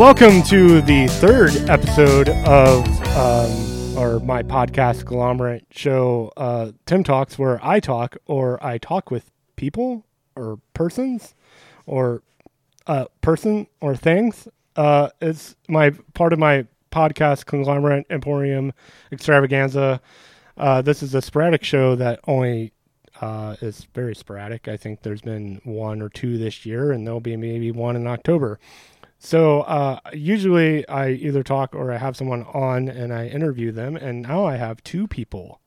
welcome to the third episode of um, my podcast conglomerate show, uh, Tim Talks, where I talk or I talk with people or persons or uh, person or things. Uh, it's my part of my podcast conglomerate emporium extravaganza. Uh, this is a sporadic show that only uh, is very sporadic. I think there's been one or two this year, and there'll be maybe one in October. So uh, usually I either talk or I have someone on and I interview them, and now I have two people,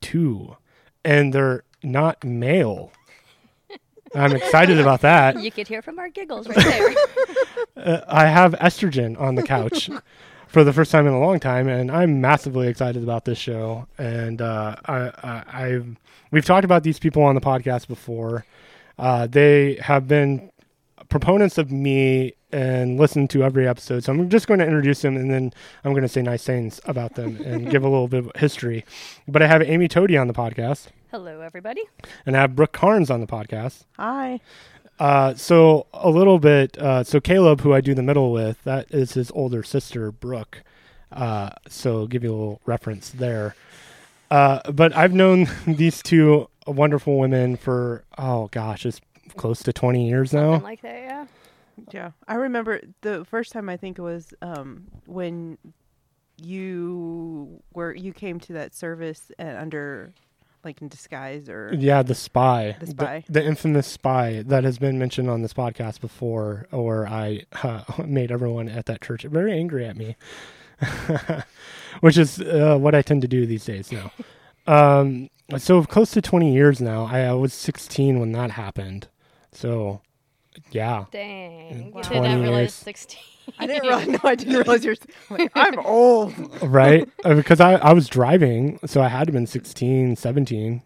two, and they're not male. I'm excited about that. You could hear from our giggles right there. Uh, I have estrogen on the couch for the first time in a long time, and I'm massively excited about this show. And uh, I, I, I've we've talked about these people on the podcast before. Uh, they have been proponents of me and listen to every episode. So I'm just going to introduce them, and then I'm going to say nice things about them and give a little bit of history. But I have Amy Toti on the podcast, Hello, everybody. and I have Brooke Carnes on the podcast. Hi. Uh, so a little bit. Uh, so Caleb, who I do the middle with, that is his older sister, Brooke. Uh, so give you a little reference there. Uh, but I've known these two wonderful women for oh gosh, it's close to twenty years now. Something like that, yeah. Yeah, I remember the first time. I think it was um, when you were you came to that service and under like in disguise or Yeah, the spy, The spy. the, infamous spy that has been mentioned on this podcast before, or I uh, made everyone at that church very angry at me, which is uh, what I tend to do these days now. um, so close to twenty years now. I, I was sixteen when that happened. So, yeah, Dang. You 20 did not realize 16. I didn't realize. No, I didn't realize you're. Like, I'm old. right? Because I, I was driving, so I had to been 16, 17,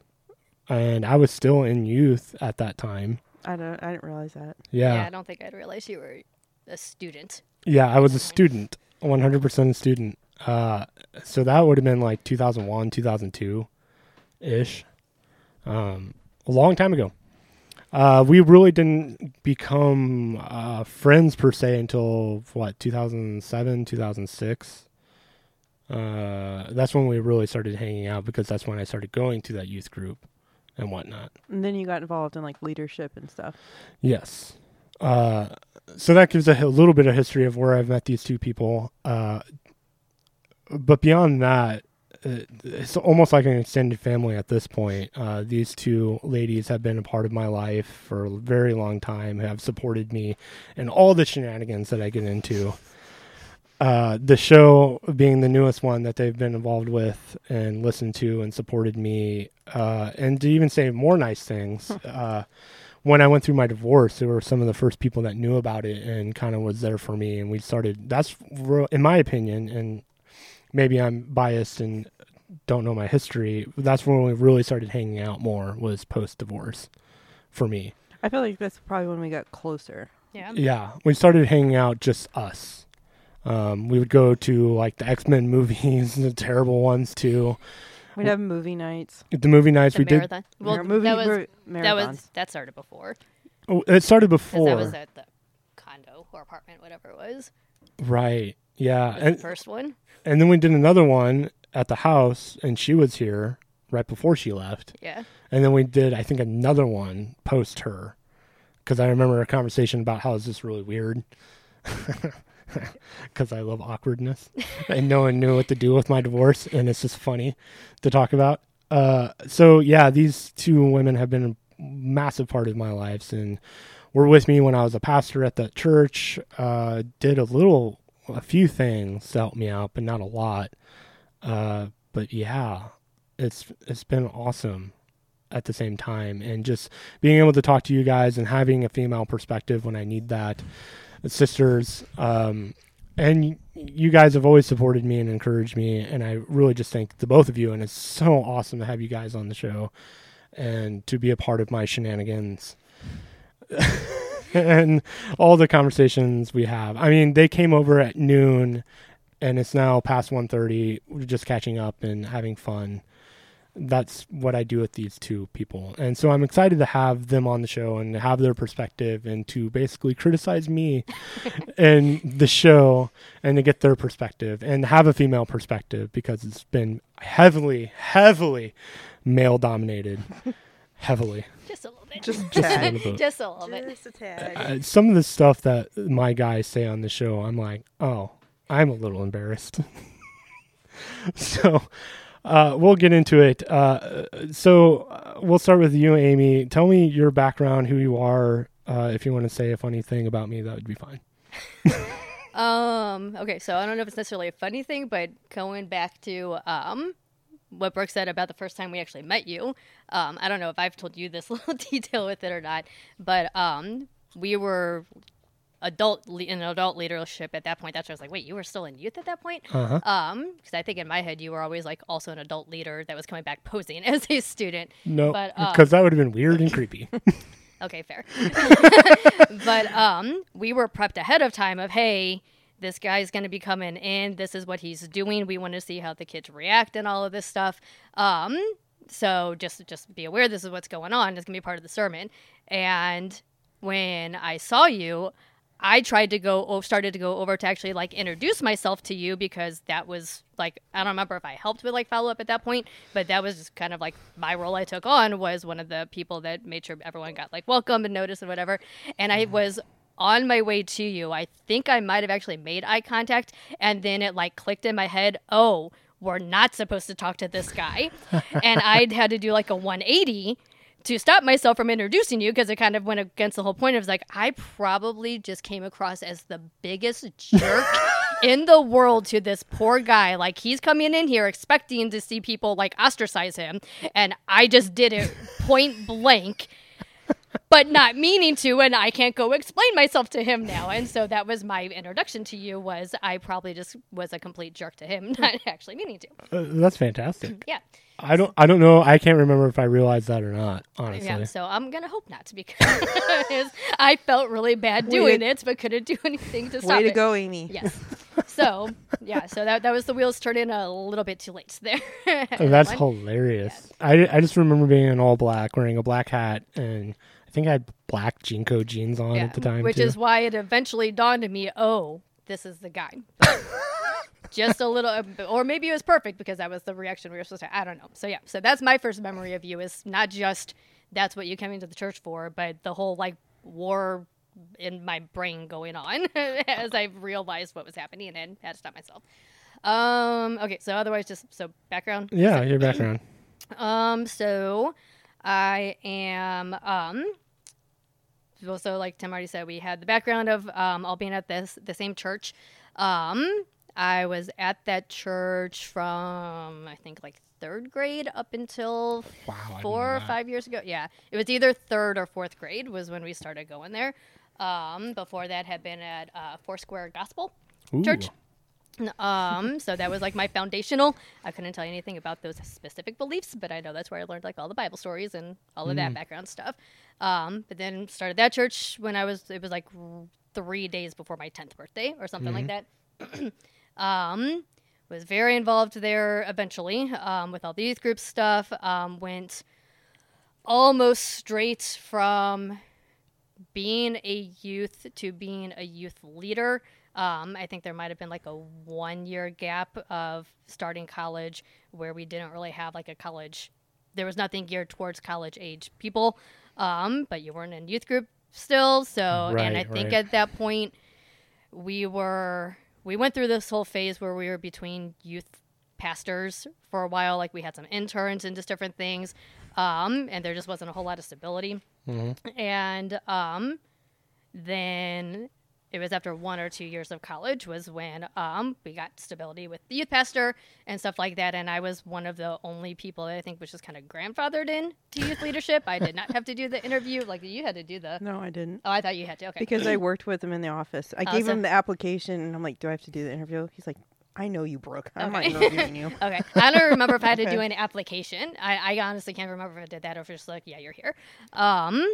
and I was still in youth at that time. I don't. I didn't realize that. Yeah. yeah I don't think I'd realize you were a student. Yeah, I was a student, 100% student. Uh, so that would have been like 2001, 2002 ish. Um, a long time ago. Uh, we really didn't become uh, friends per se until what 2007, 2006. Uh, that's when we really started hanging out because that's when I started going to that youth group and whatnot. And then you got involved in like leadership and stuff. Yes. Uh, so that gives a, hi- little bit of history of where I've met these two people. Uh, but beyond that, it's almost like an extended family at this point. Uh, these two ladies have been a part of my life for a very long time, have supported me in all the shenanigans that I get into. Uh, the show being the newest one that they've been involved with and listened to and supported me, uh, and to even say more nice things. uh, when I went through my divorce, they were some of the first people that knew about it and kind of was there for me. And we started. That's real, in my opinion, and maybe I'm biased and don't know my history. That's when we really started hanging out more. Was post divorce for me. I feel like that's probably when we got closer. Yeah. Yeah, we started hanging out just us. Um, we would go to like the X Men movies, the terrible ones too. We'd have movie nights. The movie nights The we did. Well, Mar- movie that was mar- that was that started before Oh, it started before, that was at the condo or apartment, whatever it was. right? Yeah, was and the first one. and then we did another one at the house, and she was here right before she left. Yeah. And then we did, I think, another one post her, because I remember a conversation about how is this really weird, because I love awkwardness, and no one knew what to do with my divorce, and it's just funny to talk about. Uh, so yeah, these two women have been a massive part of my lives, and were with me when I was a pastor at that church. Uh, did a little, a few things to help me out, but not a lot. Uh, but yeah, it's it's been awesome at the same time. And just being able to talk to you guys and having a female perspective when I need that sisters um and you guys have always supported me and encouraged me. And I really just thank the both of you. And it's so awesome to have you guys on the show and to be a part of my shenanigans. And all the conversations we have. I mean, they came over at noon and it's now past 1.30 we're just catching up and having fun that's what I do with these two people. And so I'm excited to have them on the show and have their perspective and to basically criticize me and the show and to get their perspective and have a female perspective because it's been heavily, heavily male dominated. heavily. Just a little bit. Just Just a little bit. Just a little bit. Just a tag. Uh, some of the stuff that my guys say on the show, I'm like, oh, I'm a little embarrassed. so uh, we'll get into it. Uh, so uh, we'll start with you, Amy. Tell me your background, who you are. Uh, if you want to say a funny thing about me, that would be fine. Um. Okay. So I don't know if it's necessarily a funny thing, but going back to um, what Brooke said about the first time we actually met you. Um. I don't know if I've told you this little detail with it or not, but um, we were adult le- in adult leadership at that point. That's why I was like, wait, you were still in youth at that point. Uh-huh. Um, because I think in my head you were always like also an adult leader that was coming back posing as a student. No, But, um, because that would have been weird and creepy. Okay, fair. but um, we were prepped ahead of time of hey, this guy's going to be coming in. This is what he's doing. We want to see how the kids react and all of this stuff. Um, so just just be aware this is what's going on. It's going to be part of the sermon. And when I saw you, I tried to go started to go over to actually like introduce myself to you because that was like I don't remember if I helped with like follow up at that point, but that was just kind of like my role I took on was one of the people that made sure everyone got like welcome and notice and whatever. And I mm-hmm. was on my way to you. I think I might have actually made eye contact and then it like clicked in my head, "Oh, we're not supposed to talk to this guy." and I had to do like a 180 to stop myself from introducing you because it kind of went against the whole point of like I probably just came across as the biggest jerk in the world to this poor guy. Like he's coming in here expecting to see people like ostracize him, and I just did it point blank. But not meaning to, and I can't go explain myself to him now. And so that was my introduction to you. Was I probably just was a complete jerk to him, not actually meaning to. Uh, that's fantastic. Yeah. I don't. I don't know. I can't remember if I realized that or not. Honestly. Yeah, so I'm gonna hope not because I felt really bad doing Way it, but couldn't do anything to stop Way to it. go, Amy. Yes. So yeah, so that that was the wheels turning a little bit too late there. Oh, That's One. hilarious. I, I just remember being in all black, wearing a black hat, and I think I had black JNCO jeans on Yeah, at the time which too. is why it eventually dawned on me. Oh, this is the guy. Just a little, or maybe it was perfect because that was the reaction we were supposed to. I don't know. So yeah, so that's my first memory of you is not just that's what you came into the church for, but the whole like war in my brain going on as I realized what was happening and had to stop myself. Um. Okay. So otherwise, just so background. yeah, your background. Um, so I am um well, so like Tim already said, we had the background of um all being at this the same church. Um I was at that church from I think like third grade up until Wow, four or five years ago. Yeah. It was either third or fourth grade was when we started going there. Um before that had been at uh Foursquare Gospel church. Um, so that was like my foundational. I couldn't tell you anything about those specific beliefs, but I know that's where I learned like all the Bible stories and all of that background stuff. Um, but then started that church when I was it was like three days before my tenth birthday or something like that. um, was very involved there eventually um, with all the youth group stuff. Um, went almost straight from being a youth to being a youth leader. Um, I think there might have been like a one year gap of starting college where we didn't really have like a college. There was nothing geared towards college age people, um, but you weren't in youth group still. So, and I think right. at that point we were we went through this whole phase where we were between youth pastors for a while. Like we had some interns and just different things, um, and there just wasn't a whole lot of stability and um, then it was after one or two years of college was when um, we got stability with the youth pastor and stuff like that and i was one of the only people that i think was just kind of grandfathered in to youth leadership i did not have to do the interview like you had to do the No, I didn't. oh i thought you had to okay Because I worked with him in the office. I Oh, gave so- him the application, and I'm like, "Do I have to do the interview?" He's like, "I know you, Brooke. I'm Okay. not interviewing you." Okay. I don't remember if I had to do Okay. an application. I, I honestly can't remember if I did that or if it's just like, yeah, you're here. Um,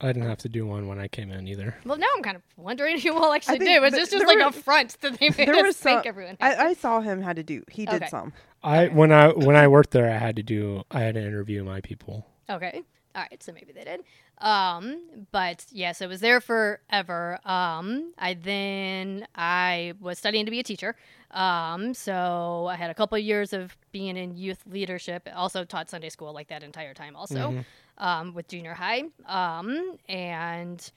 I didn't have to do one when I came in either. Well, now I'm kind of wondering who will actually think do. Was this just like were- a front that they made There us was think everyone? had I, I saw him had to do. He did Okay. some. I when I when I worked there, I had to do I had to interview my people. Okay. All right. So maybe they did. Um, but yes, I was there forever. Um, I then I was studying to be a teacher. Um, so I had a couple of years of being in youth leadership. Also taught Sunday school like that entire time. Also, um, with junior high. Um, and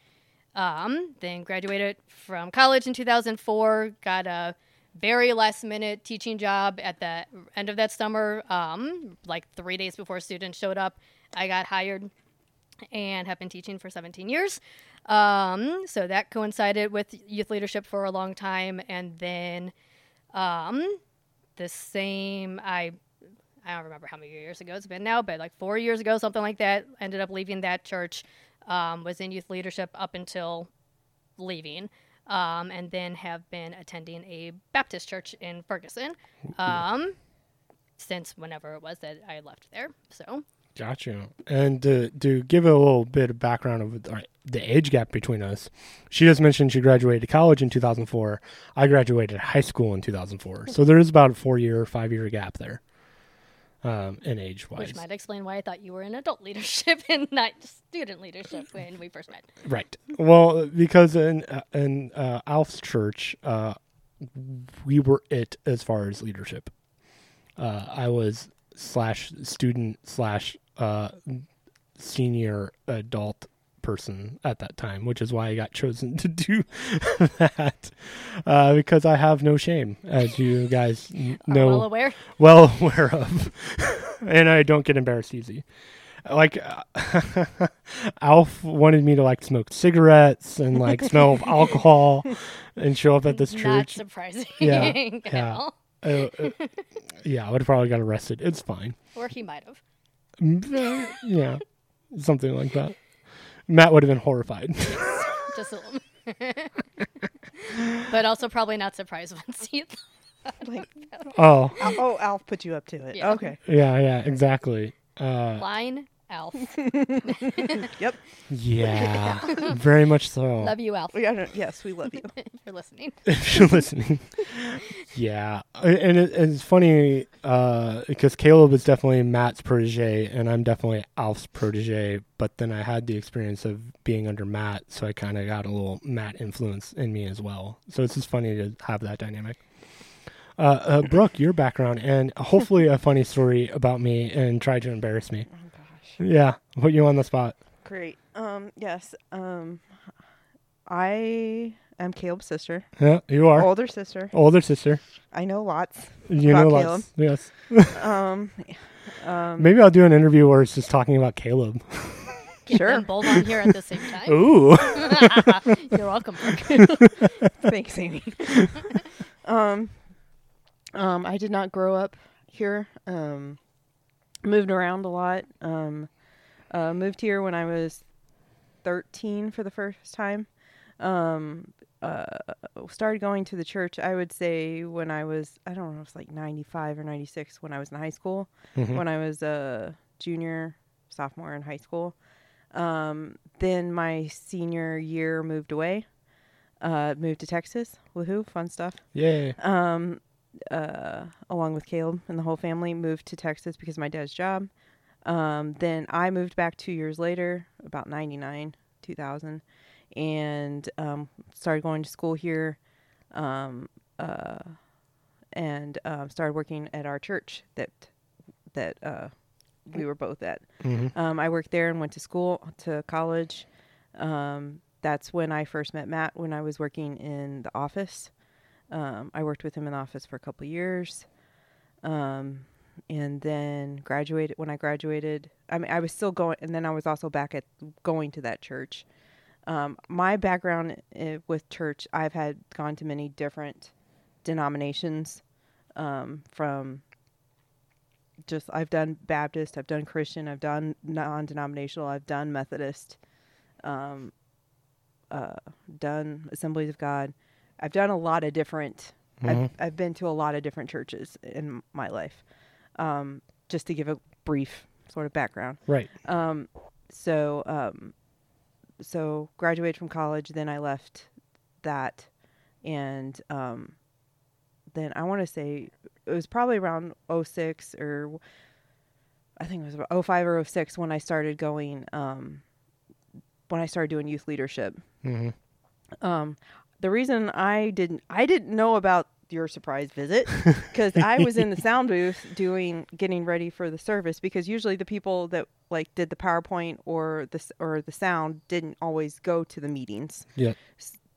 um, then graduated from college in 2004. Got a very last minute teaching job at the end of that summer. Um, like three days before students showed up, I got hired and have been teaching for 17 years. Um, so that coincided with youth leadership for a long time, and then um, the same I. I don't remember how many years ago it's been now, but like four years ago, something like that. Ended up leaving that church. Um, was in youth leadership up until leaving, um, and then have been attending a Baptist church in Ferguson um, since whenever it was that I left there. So Gotcha. And to, to give a little bit of background of uh, the age gap between us, she just mentioned she graduated college in 2004. I graduated high school in 2004. So there is about a four year, five year gap there um, in age wise. which might explain why I thought you were in adult leadership and not student leadership when we first met. Right. Well, because in uh, in uh, Alf's church, uh, we were it as far as leadership. Uh, I was slash student slash uh, senior adult person at that time, which is why I got chosen to do that uh, because I have no shame, as you guys n- know well aware. well aware of, and I don't get embarrassed easy. Like Alf wanted me to like smoke cigarettes and like smell of alcohol and show up at this Not church. surprising. Yeah, at yeah. all. Uh, uh, yeah, I would have probably got arrested. It's fine. Or he might have. Mm, yeah, something like that. Matt would have been horrified. Just a little. but also probably not surprised once he Like, oh, Al- oh, Alf put you up to it. Yeah. Okay. yeah, yeah, exactly. Uh, line Alf. Yep. yeah, very much so. Love you, Alf, We got yes, we love you. You're listening. if you're listening. yeah, and it, it's funny uh, because Caleb is definitely Matt's protege, and I'm definitely Alf's protege. But then I had the experience of being under Matt, so I kind of got a little Matt influence in me as well. So it's just funny to have that dynamic. Uh, uh, Brooke, your background, and hopefully a funny story about me, and try to embarrass me. Gosh. Yeah, put you on the spot. Great. Um. Yes. Um. I am Caleb's sister, Yeah, you are older sister. older sister. I know lots. You About know Caleb. lots. Yes. Um. Um. Maybe I'll do an interview where it's just talking about Caleb. Get Sure. them both on here at the same time. Ooh. You're welcome. Thanks, Amy. um, um, I did not grow up here. Um, moved around a lot. Um, uh, moved here when I was 13 for the first time. Um, uh, started going to the church, I would say, when I was, I don't know, it was like 95 or 96 when I was in high school, Mhm. when I was a junior, sophomore in high school. Um, then my senior year moved away uh, moved to Texas. Woohoo, fun stuff. Yay. Um, uh, along with Caleb and the whole family, moved to Texas because of my dad's job. Um, then I moved back two years later, about 99, 2000, and um, started going to school here um, uh, and um, started working at our church that that uh, we were both at. hmm Um, I worked there and went to school, to college. Um, that's when I first met Matt when I was working in the office. Um, I worked with him in the office for a couple years. Um, and then graduated when I graduated. I mean, I was still going, and then I was also back at going to that church. Um, my background uh, with church, I've had gone to many different denominations um, from just I've done Baptist, I've done Christian, I've done non-denominational, I've done Methodist, um, uh, done Assemblies of God. I've done a lot of different. I've, Mhm. I've been to a lot of different churches in my life. Um, just to give a brief sort of background. Right. Um, so um, so graduated from college. Then I left that, and um, then I want to say it was probably around 06 or I think it was about 05 or 06 when I started going. Um, when I started doing youth leadership. hmm Um, the reason I didn't I didn't know about your surprise visit because I was in the sound booth doing getting ready for the service because usually the people that like did the PowerPoint or the or the sound didn't always go to the meetings. Yeah.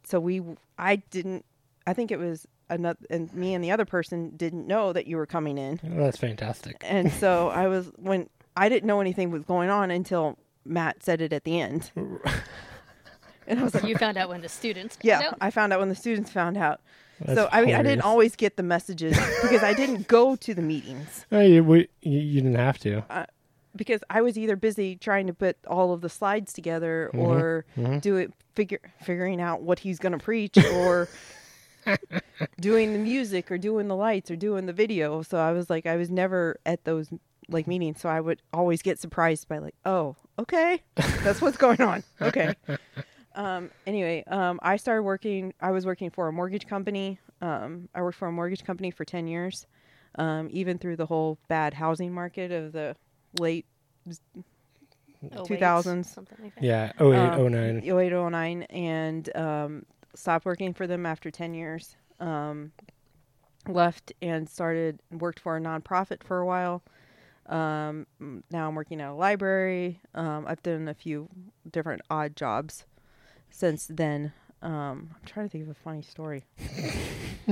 So we I didn't I think it was another and me and the other person didn't know that you were coming in. Oh, that's fantastic. And so I was when I didn't know anything was going on until Matt said it at the end. And I was like, you found out when the students. found yeah, out. I found out when the students found out. That's so I mean, I didn't always get the messages because I didn't go to the meetings Oh, you, we, you, you didn't have to. because I was either busy trying to put all of the slides together or mhm. do it figure figuring out what he's going to preach or doing the music or doing the lights or doing the video. So I was like, I was never at those like meetings, so I would always get surprised by like, oh, okay, that's what's going on. Okay. Um, anyway, um, I started working. I was working for a mortgage company. Um, I worked for a mortgage company for ten years, um, even through the whole bad housing market of the late Oh, 2000s. something like that. Yeah. Oh eight, um, oh nine. 08, 09, and um, stopped working for them after 10 years. Um, left and started worked for a nonprofit for a while. Um, now I'm working at a library. Um, I've done a few different odd jobs since then. Um, I'm trying to think of a funny story.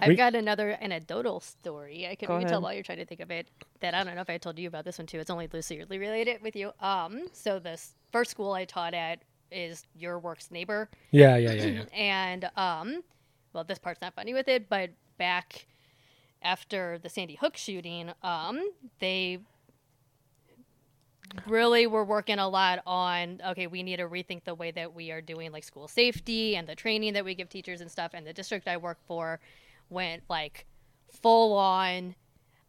I've We- got another anecdotal story. I can Go tell while you're trying to think of it. That I don't know if I told you about this one too. It's only loosely related with you. Um, so this first school I taught at is your work's neighbor, Yeah, yeah, yeah, yeah. and um, well, this part's not funny with it, but back after the Sandy Hook shooting, um, they really we're working a lot on okay we need to rethink the way that we are doing like school safety and the training that we give teachers and stuff. And the district i work for went like full on.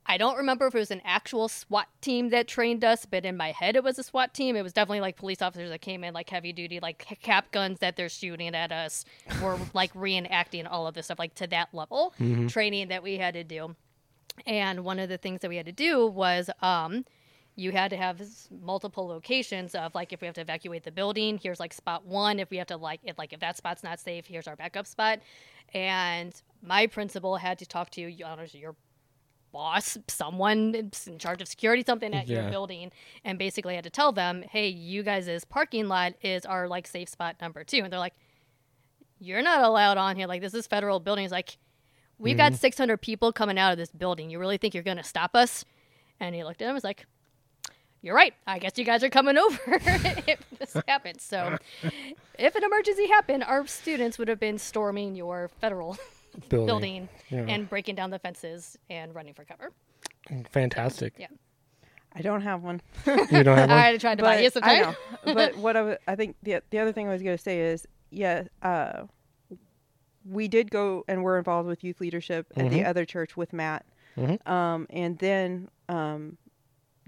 I don't remember if it was an actual swat team that trained us but in my head it was a swat team. It was definitely like police officers that came in like heavy duty like cap guns that they're shooting at us. Were like reenacting all of this stuff like to that level training that we had to do. And one of the things that we had to do was um, you had to have multiple locations of like if we have to evacuate the building here's like spot one. If we have to like if like if that spot's not safe here's our backup spot. And my principal had to talk to you your boss someone in charge of security something at your building and basically had to tell them hey you guys' parking lot is our like safe spot number two. And they're like you're not allowed on here. Like this is federal building. It's like we've got mm-hmm. 600 people coming out of this building. You really think you're going to stop us? And he looked at him and was like you're right. I guess you guys are coming over if this happens. So, if an emergency happened, our students would have been storming your federal Building. building Yeah. and breaking down the fences and running for cover. Fantastic. Yeah. I don't have one. You don't have one. I tried to buy you some I time. know. but what I, w- I think the the other thing I was going to say is, yeah, uh, we did go and were involved with youth leadership at the Mhm. other church with Matt, Mhm. um, and then um,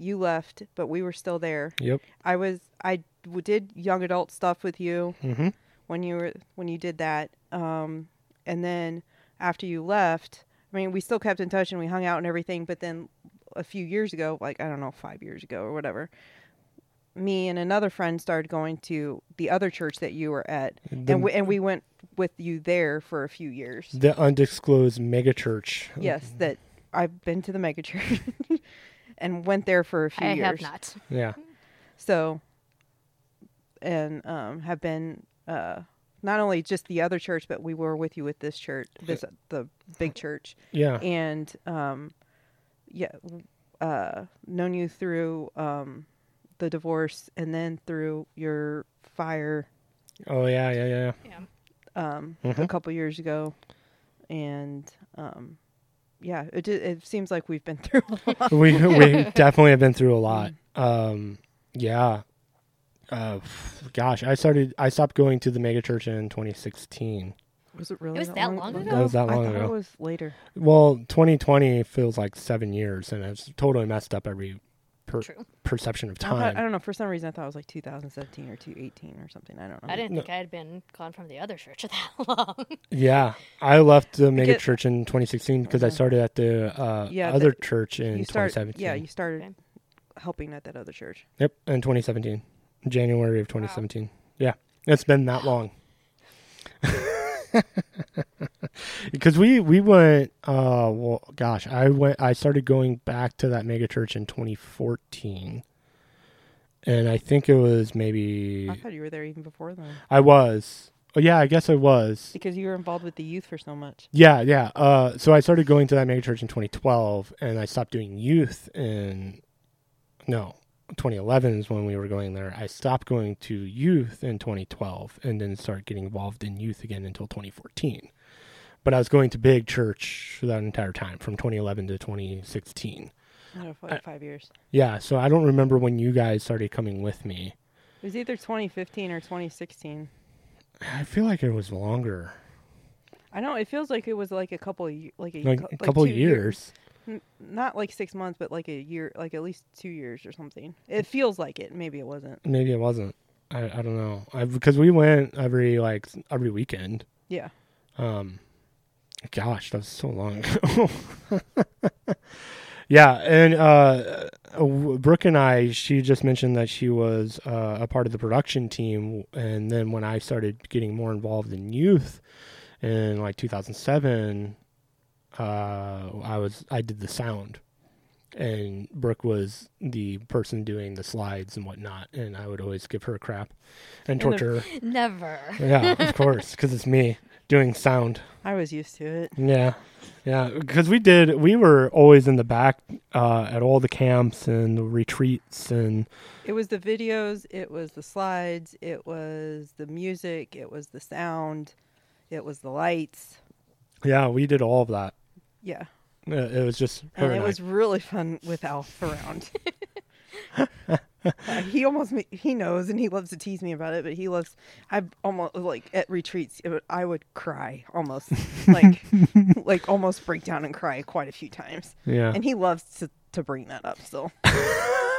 you left, but we were still there. Yep. I was I did young adult stuff with you Mm-hmm. when you were when you did that, um, and then after you left, I mean, we still kept in touch and we hung out and everything. But then a few years ago, like I don't know, five years ago or whatever, me and another friend started going to the other church that you were at, The- and we, and we went with you there for a few years. The undisclosed megachurch. Yes, that I've been to the megachurch and went there for a few I years. have not. Yeah. So, and um, have been uh, not only just the other church, but we were with you with this church, this the big church, Yeah. and um, yeah, uh, known you through um, the divorce, and then through your fire Oh yeah, yeah, yeah. Yeah. um, a Mhm. couple years ago, and um, yeah, it it seems like we've been through a lot. we we definitely have been through a lot. Um, yeah. Uh, gosh, I started. I stopped going to the megachurch in 2016. Was it really? It was that long ago? That was that long I thought ago. it was later. Well, 2020 feels like seven years, and it's totally messed up every per- True. perception of time. I don't know. For some reason, I thought it was like 2017 or 2018 or something. I don't know. I didn't No. think I had been gone from the other church that long. Yeah, I left the mega get- church in 2016 because I Okay. started at the uh, Yeah, other that- church in you started, 2017. yeah, you started Okay. helping at that other church. Yep, in 2017, January of 2017. Yeah, it's been that long. Because we we went, uh, well, gosh, I went, I started going back to that mega church in 2014, and I think it was maybe I thought you were there even before then I was. Oh, yeah, I guess I was. because you were involved with the youth for so much. Yeah, yeah. Uh, so I started going to that mega church in 2012, and I stopped doing youth in no 2011 is when we were going there. I stopped going to youth in 2012, and then started getting involved in youth again until 2014. But I was going to big church for that entire time, from 2011 to 2016. I know, like five years. Yeah, so I don't remember when you guys started coming with me. It was either 2015 or 2016. I feel like it was longer, I know it feels like it was like a couple like a, like cou- couple two years. Not like six months, but like a year, like at least two years or something. It feels like it. Maybe it wasn't. Maybe it wasn't. I, I don't know. I, because we went every like every weekend. Yeah. Um, gosh, that was so long ago. yeah, and uh, uh, Brooke and I, she just mentioned that she was uh, a part of the production team, and then when I started getting more involved in youth in like 2007, uh, I was I did the sound. And Brooke was the person doing the slides and whatnot, and I would always give her crap and And torture her. Never. Yeah, of course, because it's me doing sound. I was used to it. Yeah, yeah, because we did. We were always in the back uh, at all the camps and the retreats, and It was the videos, it was the slides, it was the music, it was the sound, it was the lights. yeah, we did all of that. Yeah. Uh, It was just her And and it I. was really fun with Alf around. Uh, he almost ma- he knows and he loves to tease me about it, but he loves. I almost like at retreats. It would, I would cry almost like like almost break down and cry quite a few times, yeah, and he loves to to bring that up. Still,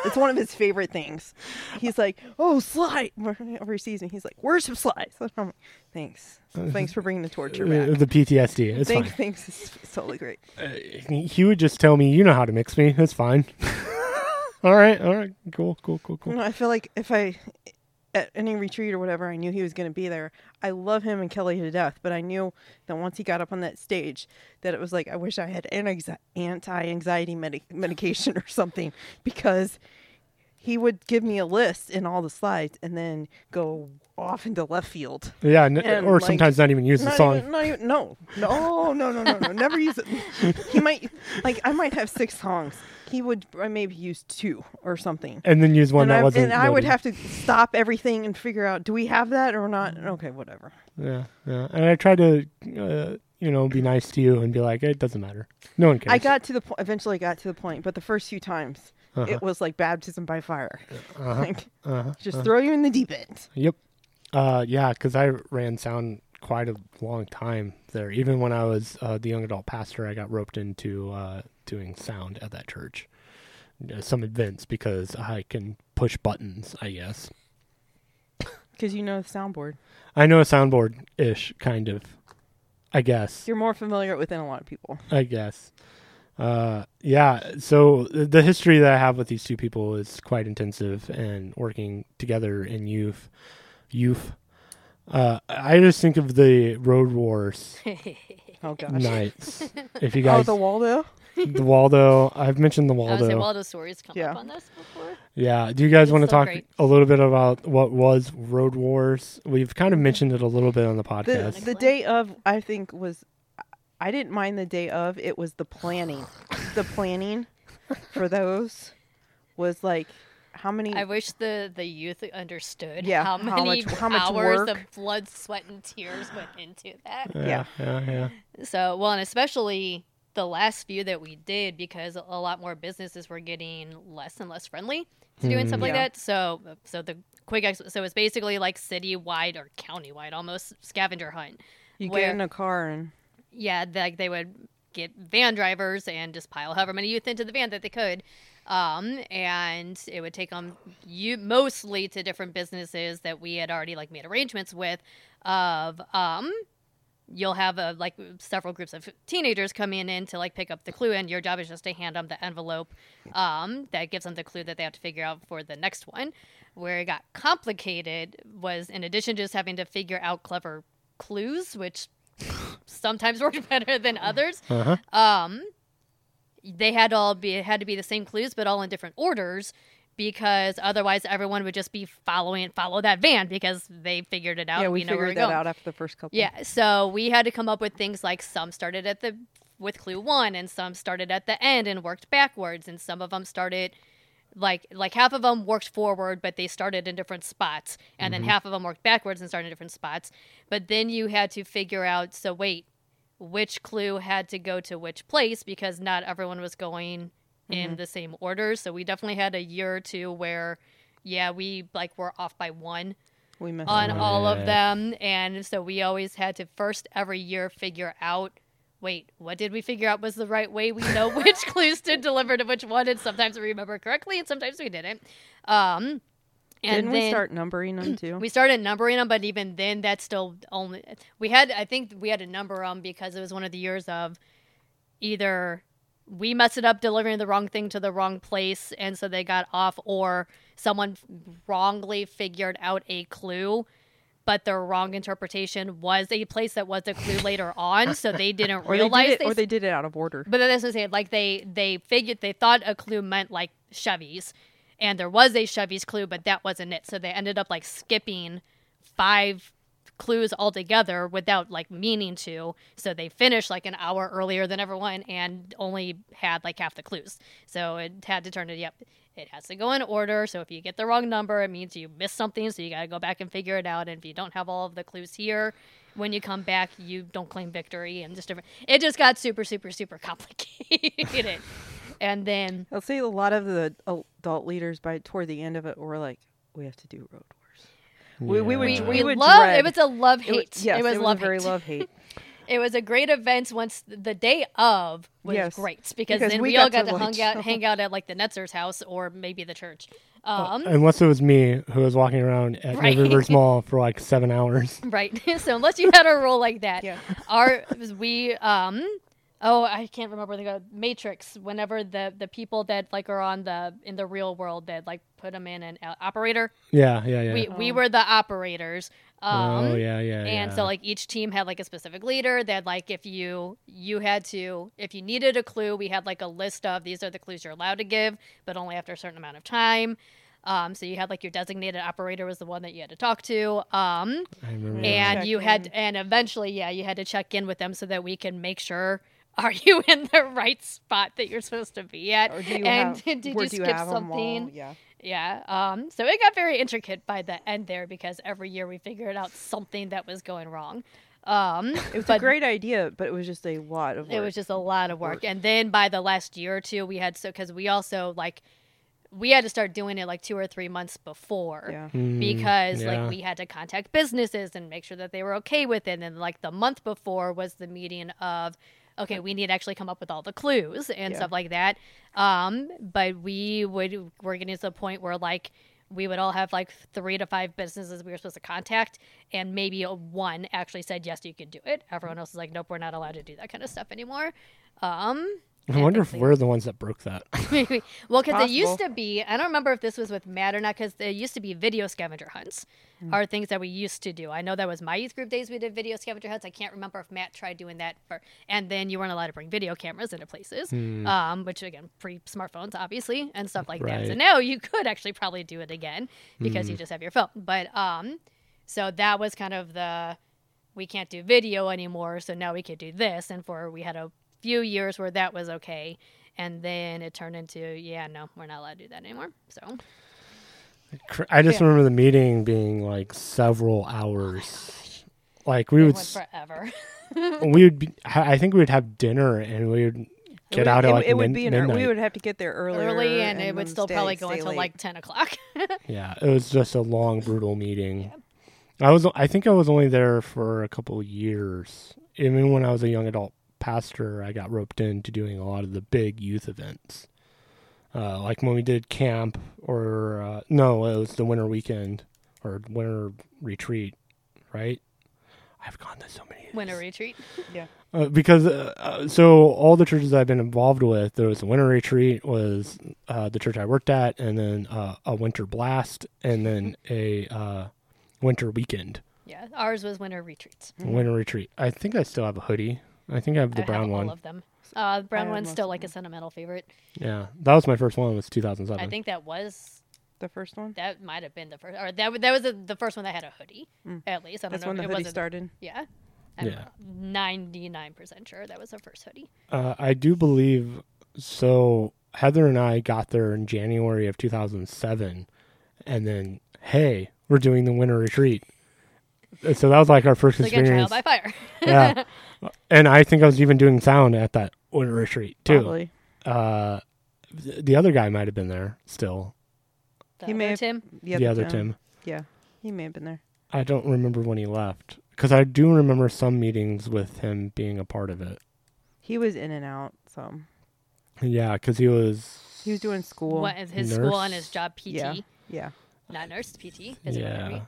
it's one of his favorite things. He's like, "Oh, slide!" Whenever he sees me, he's like, "Where's some slides?" I'm like, Thanks, thanks for bringing the torture Uh, back. the PTSD. It's Thank, fine. thanks, it's, it's totally great. Uh, he- he would just tell me, "You know how to mix me. It's fine." all right, all right, cool, cool, cool, cool. No, I feel like if I at any retreat or whatever, I knew he was going to be there. I love him and Kelly to death, but I knew that once he got up on that stage, that it was like I wish I had anti anxiety medi- medication or something because he would give me a list in all the slides and then go off into left field. Yeah, n- And, or like, sometimes not even use the song. even, not even, no, no, no, no, no, no. Never use it. He might like I might have six songs. He would I maybe use two or something and then use one and that I, wasn't. and I would have to stop everything and figure out do we have that or not okay whatever Yeah, yeah. And I tried to, uh, you know, be nice to you and be like, it doesn't matter. No one cares. i got to the point eventually got to the point but the first few times Uh-huh. it was like baptism by fire Uh-huh. like Uh-huh. just uh-huh. throw you in the deep end Yep. Uh, yeah, because I ran sound quite a long time there. Even when I was uh, the young adult pastor, I got roped into uh, doing sound at that church. Uh, some events because I can push buttons, I guess. because you know the soundboard I know a soundboard ish, kind of. I guess. you're more familiar with than a lot of people I guess. Uh, yeah. So the history that I have with these two people is quite intensive, and working together in youth, youth. Uh, I just think of the Road Wars oh gosh nights. If you guys, oh guys, the waldo the Waldo, I've mentioned the Waldo. I was Waldo. Waldo stories come Yeah. up on this before. Yeah. Do you guys want to so talk great. a little bit about what was Road Wars? We've kind of mentioned it a little bit on the the, podcast. the day of i think was i didn't mind the day of it was the planning the planning for those was like how many I wish the the youth understood Yeah, how how many much- how much hours work. of blood, sweat, and tears went into that. yeah. Yeah. Yeah. So, well, and especially the last few that we did because a lot more businesses were getting less and less friendly to doing hmm, stuff like Yeah. that. So, so the quick, ex- so it's basically like citywide or countywide almost scavenger hunt. you where- get in a car and Yeah, like they would get van drivers and just pile however many youth into the van that they could. Um, and it would take them you mostly to different businesses that we had already like made arrangements with of um you'll have a, like several groups of teenagers coming in to like pick up the clue and your job is just to hand them the envelope um, that gives them the clue that they have to figure out for the next one where it got complicated was in addition to just having to figure out clever clues which sometimes work better than others Uh-huh. um, they had to all be it had to be the same clues but all in different orders because otherwise everyone would just be following follow that van because they figured it out yeah, we know figured that going. out after the first couple. Yeah, so we had to come up with things like some started at the with clue 1 and some started at the end and worked backwards and some of them started like like half of them worked forward but they started in different spots. And then half of them worked backwards and started in different spots. But then you had to figure out so wait, which clue had to go to which place because not everyone was going in the same order. So we definitely had a year or two where yeah, we like were off by one on all of them. And so we always had to first every year figure out wait what did we figure out was the right way we know which clues to deliver to which one and sometimes we remember correctly and sometimes we didn't um and Didn't we then start numbering them too? we started numbering them but even then that's still only we had i think we had to number them because it was one of the years of either we messed it up delivering the wrong thing to the wrong place and so they got off or someone wrongly figured out a clue but their wrong interpretation was a place that was a clue later on so they didn't or they realize did it, they or they did it out of order. but that's what I'm saying. Like they they figured they thought a clue meant like Chevys, and there was a Chevy's clue, but that wasn't it. So they ended up like skipping five clues altogether without like meaning to. So they finished like an hour earlier than everyone and only had like half the clues. So it had to turn it. Yep, it has to go in order. So if you get the wrong number, it means you missed something. So you got to go back and figure it out. And if you don't have all of the clues here. When you come back, you don't claim victory, and just different. It just got super, super, super complicated. and then I'll say a lot of the adult leaders by toward the end of it were like, "We have to do Road Wars." We- we would we, dr- we would love dread- it was a love It wa- hate. yes, it was a love very hate. love hate. It was a great event. Once the day of was Yes, great because, because then we we, all got got to, to hang out, hang out at like the Netzer's house or maybe the church. Um, Unless it was me who was walking around at Right. Mid Rivers Mall for like seven hours. right. so unless you had a role like that, Yeah. our we um oh I can't remember the go Matrix. Whenever the the people that like are on the in the real world that like put them in an uh, operator, Yeah, yeah, yeah. we we were the operators. Um, oh yeah, yeah, and yeah. so like each team had like a specific leader that like if you you had to if you needed a clue we had like a list of these are the clues you're allowed to give but only after a certain amount of time um, so you had like your designated operator was the one that you had to talk to um, I remember. and Check you had in. and eventually yeah you had to check in with them so that we can make sure are you in the right spot that you're supposed to be at Or do you and have? did you skip you have 'em something all? Yeah. yeah. Um, so it got very intricate by the end there because every year we figured out something that was going wrong. Um, It was but a great idea, but it was just a lot of work. it was just a lot of work. Work. And then by the last year or two, we had so because we also like we had to start doing it like two or three months before yeah. Mm, because yeah. like we had to contact businesses and make sure that they were okay with it and like the month before was the meeting of okay we need to actually come up with all the clues and Yeah. stuff like that. Um but we would we're getting to the point where like we would all have like three to five businesses we were supposed to contact and maybe one actually said yes you can do it. Everyone else is like nope we're not allowed to do that kind of stuff anymore. Um I wonder if we're the ones that broke that. Maybe. Well, because it used to be, I don't remember if this was with Matt or not, because there used to be video scavenger hunts, Mm. are things that we used to do. I know that was my youth group days we did video scavenger hunts. I can't remember if Matt tried doing that. For, and then you weren't allowed to bring video cameras into places, um, which again, pre smartphones, obviously, and stuff like that. So now you could actually probably do it again because you just have your phone. But um, so that was kind of the we can't do video anymore, so now we could do this. And for we had a few years where that was okay, and then it turned into yeah, no, we're not allowed to do that anymore. So I just Yeah. remember the meeting being like several hours. Oh like we it would, went forever. we would. Be, I think we would have dinner and we would get would- out it, at like it would min- be an, midnight. we would have to get there earlier, Early, and, it would still stay- probably go until late. like ten o'clock. Yeah, it was just a long, brutal meeting. I was, I think, I was only there for a couple of years, even when I was a young adult pastor, I got roped into doing a lot of the big youth events. Uh, like when we did camp, or uh, no, it was the winter weekend or winter retreat, right? I've gone to so many. Winter retreat. Yeah. Uh, because uh, uh, so all the churches I've been involved with, there was a winter retreat, was uh, the church I worked at, and then uh, a winter blast, and then a uh, winter weekend, Yeah, ours was winter retreats. Winter retreat. I think I still have a hoodie. I think I have the I brown have one. all of them. Uh, the brown have one's still like a sentimental favorite. Yeah, that was my first one. It was 2007. I think that was The first one. that might have been the first, or that that was the, the first one that had a hoodie. Mm. At least I don't That's know. when the it hoodie wasn't. started. Yeah, I'm Yeah. ninety nine percent sure that was the first hoodie. Uh, I do believe so. Heather and I got there in January of 2007, and then hey, we're doing the winter retreat. So that was like our first So again, trial experience. by fire. yeah, and I think I was even doing sound at that winter retreat too. Probably. Uh, th- the other guy might have been there still. The He may other have- Tim. The the other Tim. Yeah. He may have been there. I don't remember when he left because I do remember some meetings with him being a part of it. He was in and out. So Yeah, because he was. he was doing school. What is his school and his job PT, Yeah. Yeah. not nurse PT. Physical Yeah, therapy.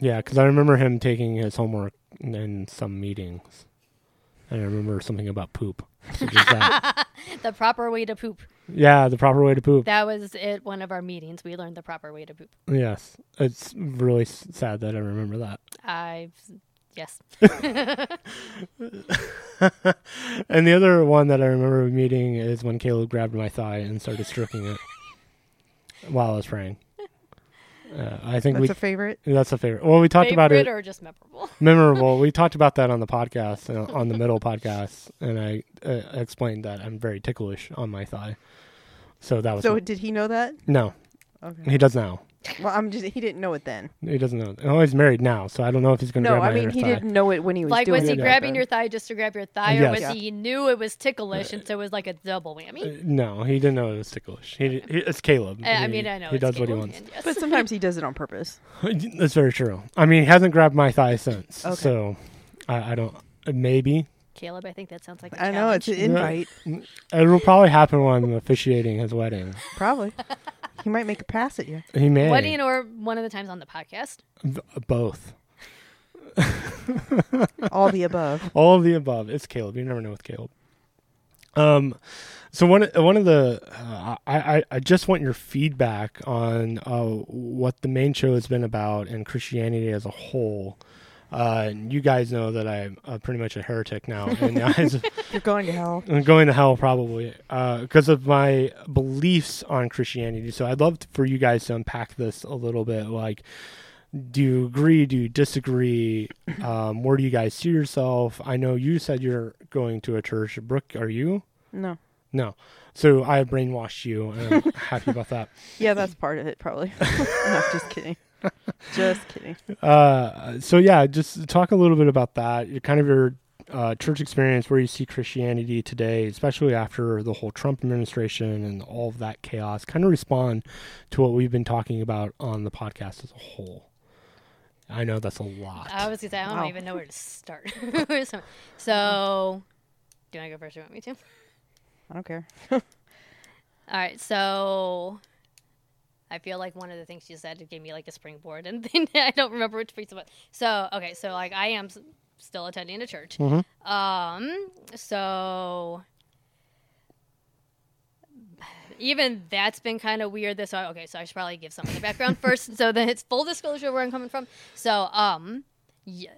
Yeah, because I remember him taking his homework in some meetings, and I remember something about poop. So. The proper way to poop. yeah, the proper way to poop. That was at one of our meetings. We learned the proper way to poop. Yes, it's really s- sad that I remember that. I've yes. And the other one that I remember meeting is when Caleb grabbed my thigh and started stroking it while I was praying. Uh, I think That's we a favorite. that's a favorite. Well, we talked about it or just memorable? memorable. we talked about that on the podcast uh, on the middle podcast, and I uh, explained that I'm very ticklish on my thigh. So that was So did he know that? no, Okay. he does now. Well, I'm just he didn't know it then. He doesn't know. Oh, he's married now, so I don't know if he's going to No, grab I my mean other he thigh. didn't know it when he was Like, doing was he it. Grabbing your thigh just to grab your thigh, or was Yeah. he knew it was ticklish, and so it was like a double whammy? Uh, no, he didn't know it was ticklish. He, he it's Caleb. I- I mean, I know he it's does what he wants. and yes. But sometimes he does it on purpose. That's very true. I mean, he hasn't grabbed my thigh since, Okay. so I, I don't. uh, Maybe Caleb, I think that sounds like a I know it's an invite. it will probably happen when I'm officiating his wedding. Probably. he might make a pass at you. He may. Wedding or one of the times on the podcast. B- both. All the above. All of the above. It's Caleb. You never know with Caleb. Um, so one one of the uh, I, I I just want your feedback on uh, what the main show has been about and Christianity as a whole. Uh, you guys know that I'm uh, pretty much a heretic now, and You're going to hell. I'm going to hell probably Uh because of my beliefs on Christianity. So I'd love for you guys to unpack this a little bit. Like, do you agree? Do you disagree? Um, where do you guys see yourself? I know you said you're going to a church. Brooke, are you? No. No. So I brainwashed you, and I'm happy about that. Yeah, that's part of it probably. no, just kidding. Just kidding. Uh, so yeah, just talk a little bit about that. Your kind of your uh, church experience, where you see Christianity today, especially after the whole Trump administration and all of that chaos. Kind of respond to what we've been talking about on the podcast as a whole. I know that's a lot. I was gonna say I don't Wow. even know where to start. so, so, do you want to go first? Or you want me to? I don't care. All right, so I feel like one of the things she said gave me like a springboard, and then I don't remember which piece of it. So okay, so like I am s- still attending a church. Mhm. Um, so even that's been kind of weird. This okay, so I should probably give some of the background first, so that it's full disclosure where I'm coming from. So um, yeah,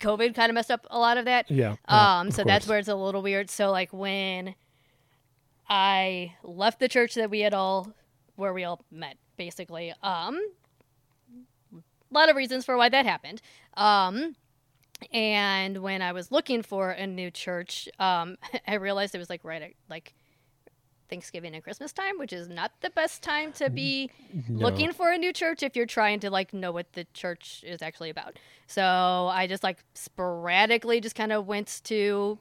COVID kind of messed up a lot of that. yeah. Um, so that's where it's a little weird. So like when I left the church that we had all where we all met, basically. Um a lot of reasons for why that happened. Um and when I was looking for a new church, um, I realized it was like right at like Thanksgiving and Christmas time, which is not the best time to be No. looking for a new church if you're trying to like know what the church is actually about. So I just like sporadically just kind of went to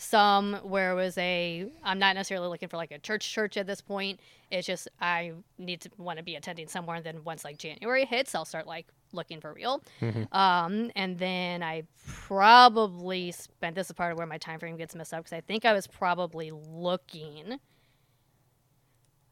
some where it was a I'm not necessarily looking for like a church church at this point. It's just I need to want to be attending somewhere and then once like January hits, I'll start like looking for real. Um, and then I probably spent this is part of where my time frame gets messed up because I think I was probably looking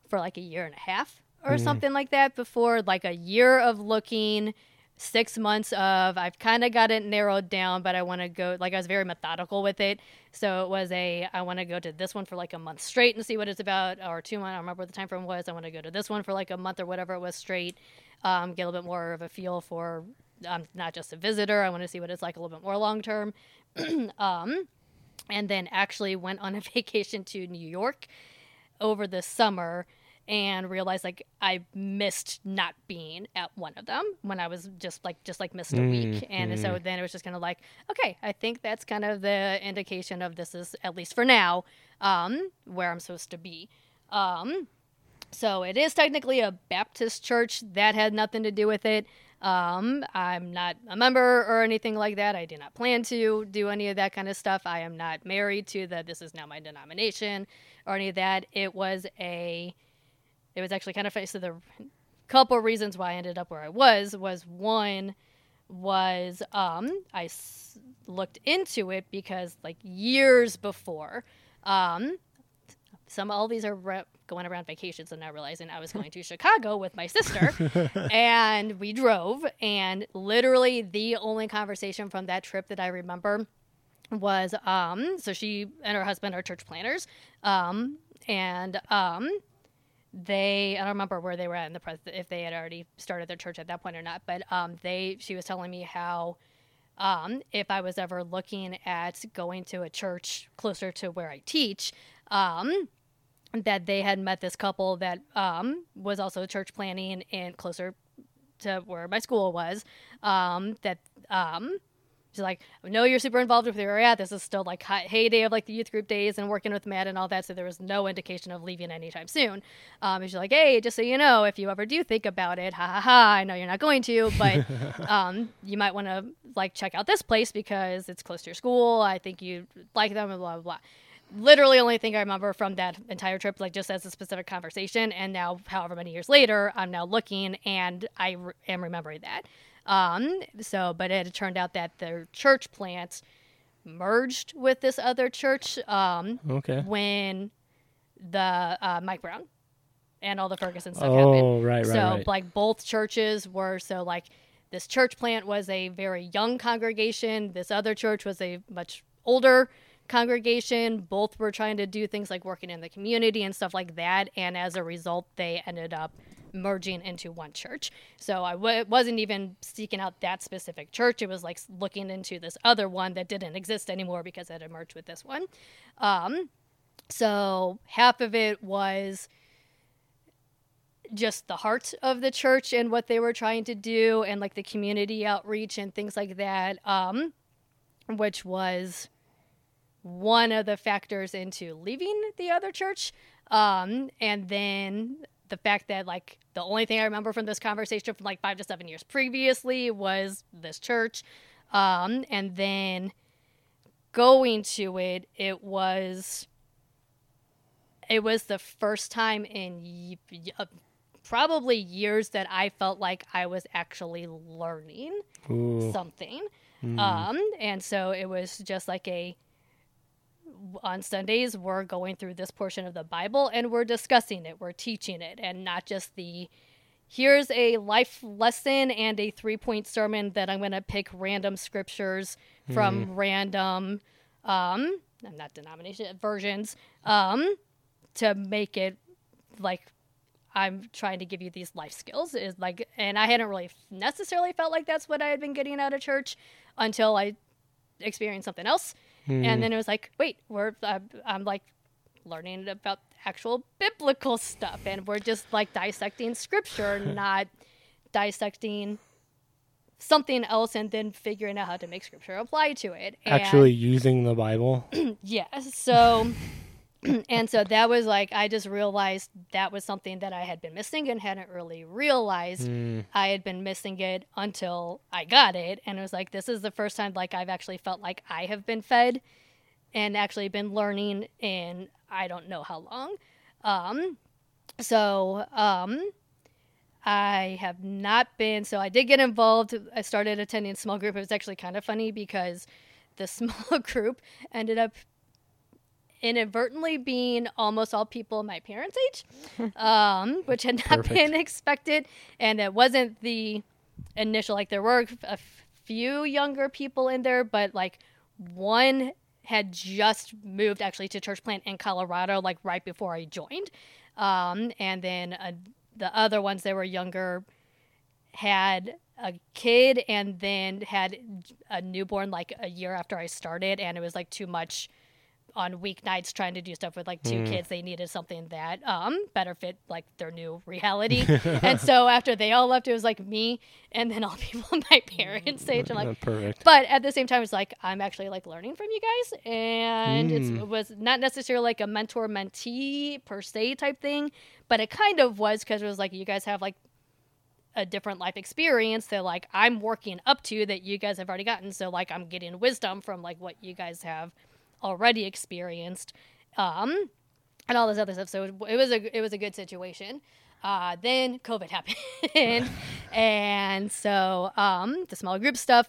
for like a year and a half or something like that before like a year of looking six months of I've kind of got it narrowed down, but I want to go like I was very methodical with it. So it was a I want to go to this one for like a month straight and see what it's about, or two months. I don't remember what the time frame was. I want to go to this one for like a month or whatever it was straight. Um, get a little bit more of a feel for I'm not just a visitor. I want to see what it's like a little bit more long term. um, and then actually went on a vacation to New York over the summer and realized like I missed not being at one of them when I was just like just like missed a week. And so then it was just kind of like, okay, I think that's kind of the indication of this is at least for now, um, where I'm supposed to be. Um, so it is technically a Baptist church. That had nothing to do with it. Um, I'm not a member or anything like that. I do not plan to do any of that kind of stuff. I am not married to that. This is now my denomination or any of that. It was a, it was actually kind of funny. So the couple reasons why I ended up where I was was one was um, I s- looked into it because like years before, um, some all these are re- going around vacations and not realizing I was going to Chicago with my sister, and we drove, and literally the only conversation from that trip that I remember was um so she and her husband are church planters um and um they I don't remember where they were at in the press if they had already started their church at that point or not, but um they she was telling me how um if I was ever looking at going to a church closer to where I teach, um that they had met this couple that um was also church planting and closer to where my school was, um that um She's like, I know you're super involved with where you're at. This is still like heyday of like the youth group days and working with Matt and all that. So there was no indication of leaving anytime soon. Um, and she's like, hey, just so you know, if you ever do think about it, ha ha ha, I know you're not going to, but um, you might want to like check out this place because it's close to your school. I think you like them and blah, blah, blah. Literally, only thing I remember from that entire trip, like just as a specific conversation. And now, however many years later, I'm now looking and I re- am remembering that. Um, so, but it had turned out that their church plant merged with this other church um, Okay. when the uh, Mike Brown and all the Ferguson stuff Oh, happened. right, right, so, right. like, both churches were so like this church plant was a very young congregation. This other church was a much older congregation. Both were trying to do things like working in the community and stuff like that. And as a result, they ended up merging into one church. So I w- wasn't even seeking out that specific church. It was like looking into this other one that didn't exist anymore because it had merged with this one. Um, so half of it was just the heart of the church and what they were trying to do and like the community outreach and things like that um which was one of the factors into leaving the other church um and then the fact that like the only thing i remember from this conversation from like 5 to 7 years previously was this church um and then going to it it was it was the first time in uh, probably years that I felt like I was actually learning Ooh. something. Um, and so it was just like a on Sundays we're going through this portion of the Bible and we're discussing it, we're teaching it, and not just the here's a life lesson and a three point sermon that I'm going to pick random scriptures from random um not denomination versions um to make it like I'm trying to give you these life skills is like and I hadn't really necessarily felt like that's what I had been getting out of church until I experienced something else and then it was like wait we're uh, I'm like learning about actual biblical stuff and we're just like dissecting scripture not dissecting something else and then figuring out how to make scripture apply to it and Actually using the Bible. yeah so and so that was like i just realized that was something that i had been missing and hadn't really realized i had been missing it until i got it and it was like this is the first time like i've actually felt like i have been fed and actually been learning in i don't know how long um so um I have not been. So I did get involved. I started attending small group. It was actually kind of funny because the small group ended up inadvertently being almost all people my parents' age, um, which had not Perfect. been expected. And it wasn't the initial, like, there were a few younger people in there, but like one had just moved actually to church plant in Colorado, like right before I joined. Um, and then uh, the other ones that were younger had a kid and then had a newborn like a year after I started, and it was like too much on weeknights trying to do stuff with like two kids. They needed something that um better fit like their new reality. and so after they all left, it was like me and then all people my parents' age. I'm like, perfect. but at the same time, it's like I'm actually like learning from you guys, and Mm. it was not necessarily like a mentor mentee per se type thing, but it kind of was because it was like you guys have like a different life experience that like I'm working up to that you guys have already gotten. So like I'm getting wisdom from like what you guys have already experienced, um, and all this other stuff. So it, it was a it was a good situation. Uh, then COVID happened, and so um, the small group stuff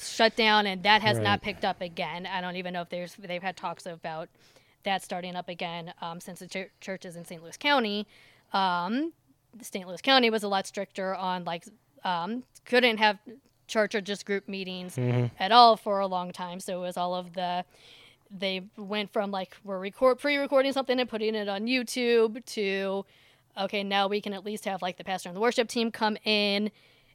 shut down, and that has Right. not picked up again. I don't even know if there's they've had talks about that starting up again um, since the chur- church is in St. Louis County. Um, St. Louis County was a lot stricter on like um, couldn't have church or just group meetings at all for a long time. So it was all of the they went from like we're record pre-recording something and putting it on YouTube to okay now we can at least have like the pastor and the worship team come in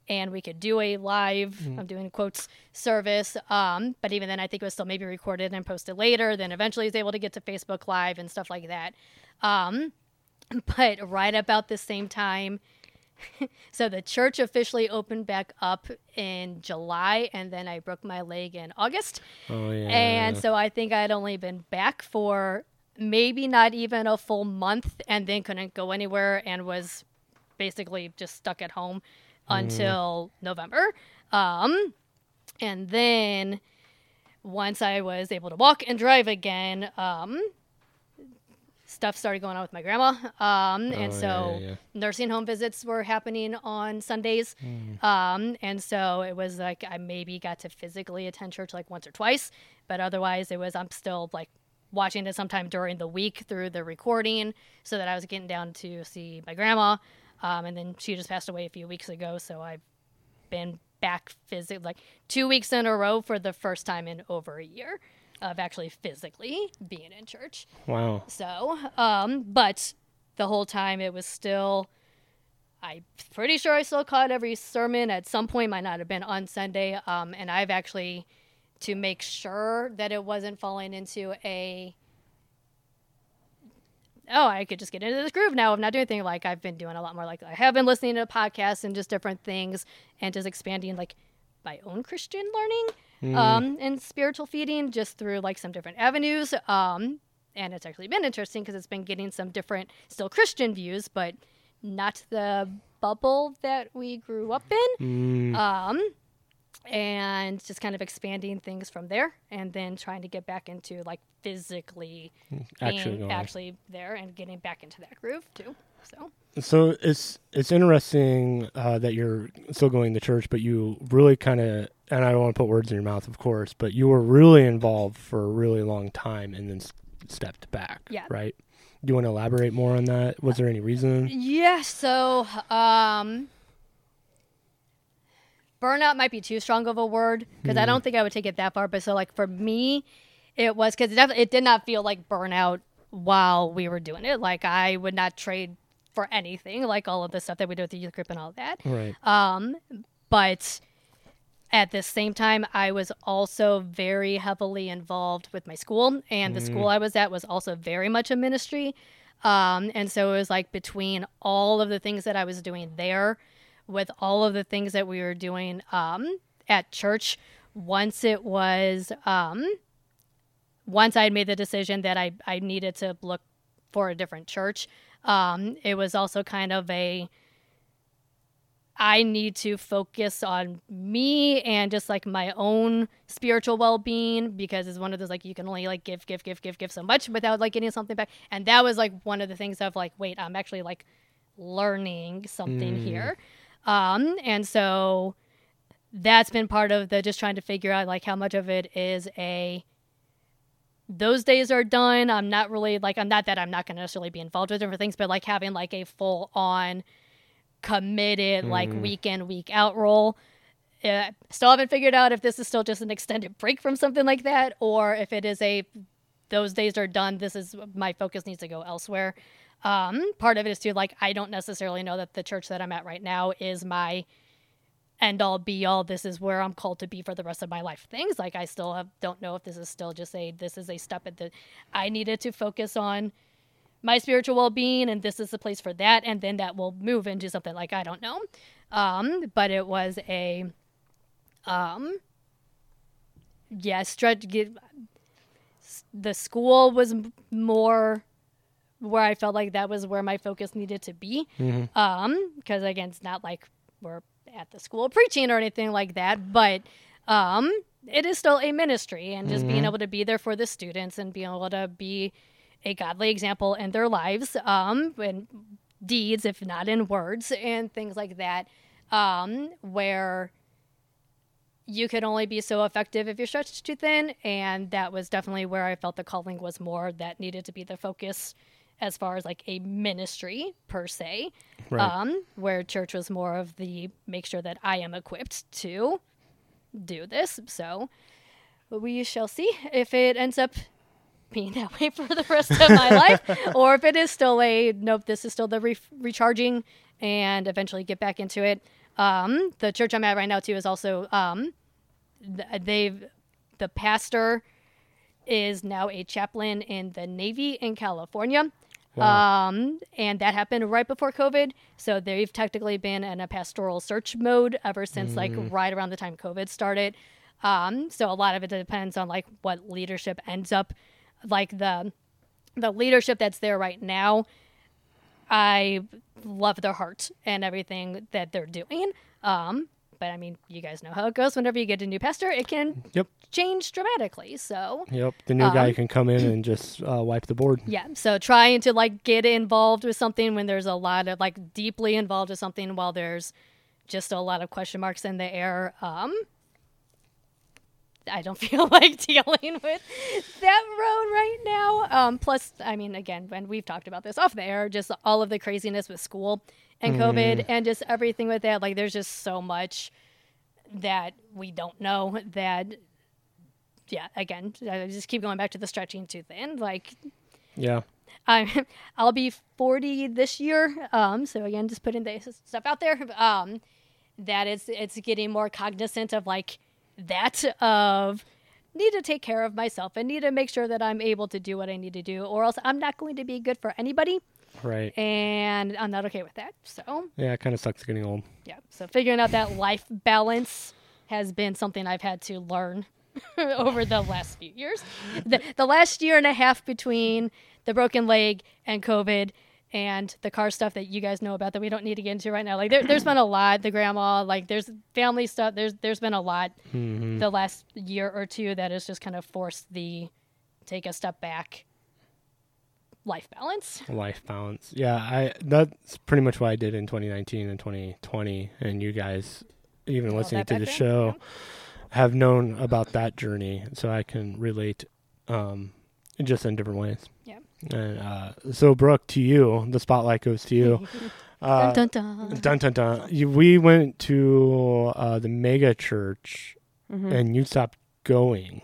and we could do a live I'm doing quotes service. Um but even then I think it was still maybe recorded and posted later. Then eventually was able to get to Facebook live and stuff like that. Um but right about the same time so the church officially opened back up in July and then I broke my leg in August Oh yeah. and so I think I'd only been back for maybe not even a full month and then couldn't go anywhere and was basically just stuck at home until November. Um, and then once I was able to walk and drive again, um, stuff started going on with my grandma. Um, and Oh, so yeah, yeah. nursing home visits were happening on Sundays. Mm. Um, and so it was like I maybe got to physically attend church like once or twice, but otherwise it was I'm still like watching it sometime during the week through the recording so that I was getting down to see my grandma. Um, and then she just passed away a few weeks ago, so I've been back physically like two weeks in a row for the first time in over a year of actually physically being in church. Wow. So, um, but the whole time it was still. I'm pretty sure I still caught every sermon at some point. Might not have been on Sunday. Um, and I've actually, to make sure that it wasn't falling into a. Oh, I could just get into this groove now of not doing anything. Like I've been doing a lot more. Like I have been listening to podcasts and just different things, and just expanding like my own Christian learning um, and spiritual feeding just through like some different avenues. Um, and it's actually been interesting because it's been getting some different, still Christian views, but not the bubble that we grew up in. Mm, Um, and just kind of expanding things from there, and then trying to get back into like physically actually being actually there and getting back into that groove too. So So it's it's interesting uh, that you're still going to church, but you really kind of and I don't want to put words in your mouth, of course, but you were really involved for a really long time and then s- stepped back. Yeah. Right. Do you want to elaborate more on that? Was there any reason? Yeah, so um burnout might be too strong of a word because I don't think I would take it that far, but so like for me it was cuz it definitely it did not feel like burnout while we were doing it. Like I would not trade for anything like all of the stuff that we do with the youth group and all that. Right. Um, but at the same time, I was also very heavily involved with my school, and the school I was at was also very much a ministry. Um, and so it was like between all of the things that I was doing there, with all of the things that we were doing um, at church, once it was, um, once I had made the decision that I, I needed to look for a different church, um, it was also kind of a, I need to focus on me and just like my own spiritual well being because it's one of those like you can only like give, give, give, give, give so much without like getting something back. And that was like one of the things of like, wait, I'm actually like learning something Mm. here. Um, and so that's been part of the just trying to figure out like how much of it is a those days are done. I'm not really like I'm not that I'm not going to necessarily be involved with different things, but like having like a full on committed like Mm. week in week out role. Uh, still haven't figured out if this is still just an extended break from something like that, or if it is a those days are done. This is my focus needs to go elsewhere. Um, part of it is too like I don't necessarily know that the church that I'm at right now is my end all be all. This is where I'm called to be for the rest of my life. Things like I still have don't know if this is still just a this is a step at the I needed to focus on my spiritual well being and this is the place for that and then that will move into something like I don't know. Um, but it was a um yeah, stretch get the school was m- more where I felt like that was where my focus needed to be. Mhm. Um, because again, it's not like we're at the school preaching or anything like that, but um, it is still a ministry, and just being Mhm. able to be there for the students and being able to be a godly example in their lives, um, in deeds, if not in words, and things like that, um, where you can only be so effective if you're stretched too thin. And that was definitely where I felt the calling was more that needed to be the focus as far as like a ministry per se. Right. Um, where church was more of the make sure that I am equipped to do this. So we shall see if it ends up being that way for the rest of my life or if it is still a nope, this is still the re- recharging and eventually get back into it. Um, the church I'm at right now too is also um, they've the pastor is now a chaplain in the Navy in California. Wow. Um, and that happened right before COVID. So they've technically been in a pastoral search mode ever since like right around the time COVID started. Um, so a lot of it depends on like what leadership ends up like the the leadership that's there right now. I love their heart and everything that they're doing. Um, but I mean, you guys know how it goes. Whenever you get a new pastor, it can Yep. change dramatically. So Yep. The new guy Um, can come in and just uh, wipe the board. yeah, so trying to like get involved with something when there's a lot of like deeply involved with something while there's just a lot of question marks in the air. Um, I don't feel like dealing with that road right now. Um, plus, I mean, again, when we've talked about this off the air, just all of the craziness with school and COVID and just everything with that. Like, there's just so much that we don't know that. Yeah, again, I just keep going back to the stretching too thin. Like, Yeah. I'm I'll be 40 this year. Um, so again, just putting the stuff out there. Um, that it's it's getting more cognizant of like that of need to take care of myself and need to make sure that I'm able to do what I need to do, or else I'm not going to be good for anybody, Right. and I'm not okay with that. So Yeah. It kind of sucks getting old. yeah, so figuring out that life balance has been something I've had to learn over the last few years. The, the last year and a half between the broken leg and COVID and the car stuff that you guys know about that we don't need to get into right now. Like there, there's been a lot. The grandma, like there's family stuff. There's there's been a lot hmm the last year or two that has just kind of forced the take a step back life balance. Life balance. Yeah. I. That's pretty much what I did in 2019 and 2020. And you guys, even All listening to the show, have known about that journey, so I can relate, um, just in different ways. Yeah. And uh, so, Brooke, to you, the spotlight goes to you. Uh, dun dun dun. Dun dun dun. You, we went to uh, the mega church Mhm. and you stopped going.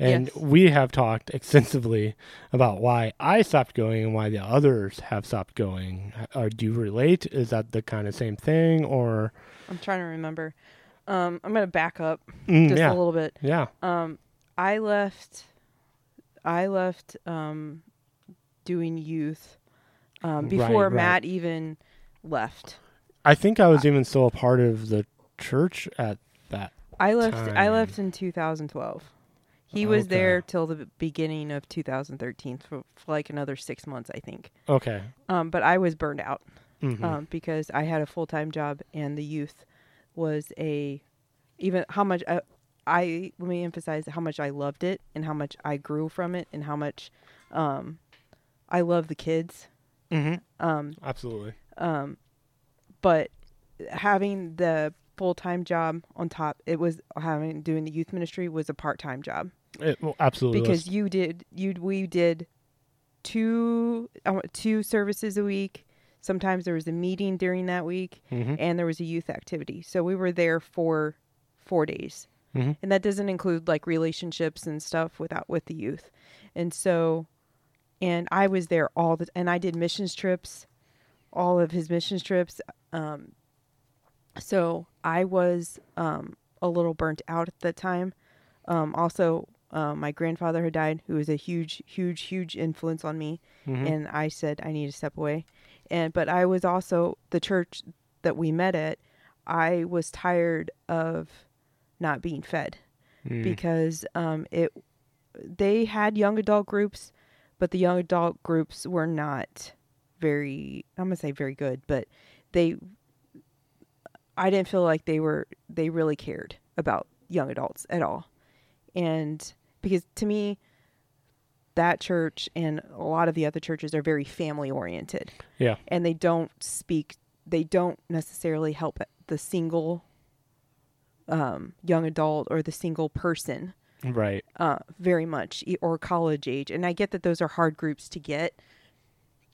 And Yes. we have talked extensively about why I stopped going and why the others have stopped going. Or do you relate? Is that the kind of same thing or I'm trying to remember. Um, I'm gonna back up Mm, just yeah. a little bit. Yeah. Um, I left. I left um, doing youth um, before right. Matt even left. I think I was even still a part of the church at that. I left. I left in 2012. He was Okay. there till the beginning of 2013 for, for like another six months, I think. Okay. Um, but I was burned out Mhm. um, because I had a full time job and the youth was a even how much I, I let me emphasize how much I loved it and how much I grew from it and how much um, I love the kids. Mhm. Um, Absolutely. Um, but having the full time job on top, it was having doing the youth ministry was a part time job It, well, absolutely. because was. you did you we did two uh, two services a week. Sometimes there was a meeting during that week, Mhm. and there was a youth activity. So we were there for four days, Mhm. and that doesn't include like relationships and stuff without with the youth. And so, and I was there all the and I did missions trips, all of his missions trips. Um, so I was um, a little burnt out at the time. Um, also, uh, my grandfather had died, who was a huge, huge, huge influence on me, Mhm. and I said I need to step away. And but I was also the church that we met at. I was tired of not being fed Mm. because um, it they had young adult groups, but the young adult groups were not very. I'm gonna say very good, but they. I didn't feel like they were they really cared about young adults at all, and because to me, that church and a lot of the other churches are very family oriented yeah. and they don't speak they don't necessarily help the single um, young adult or the single person Right. uh, very much or college age and i get that those are hard groups to get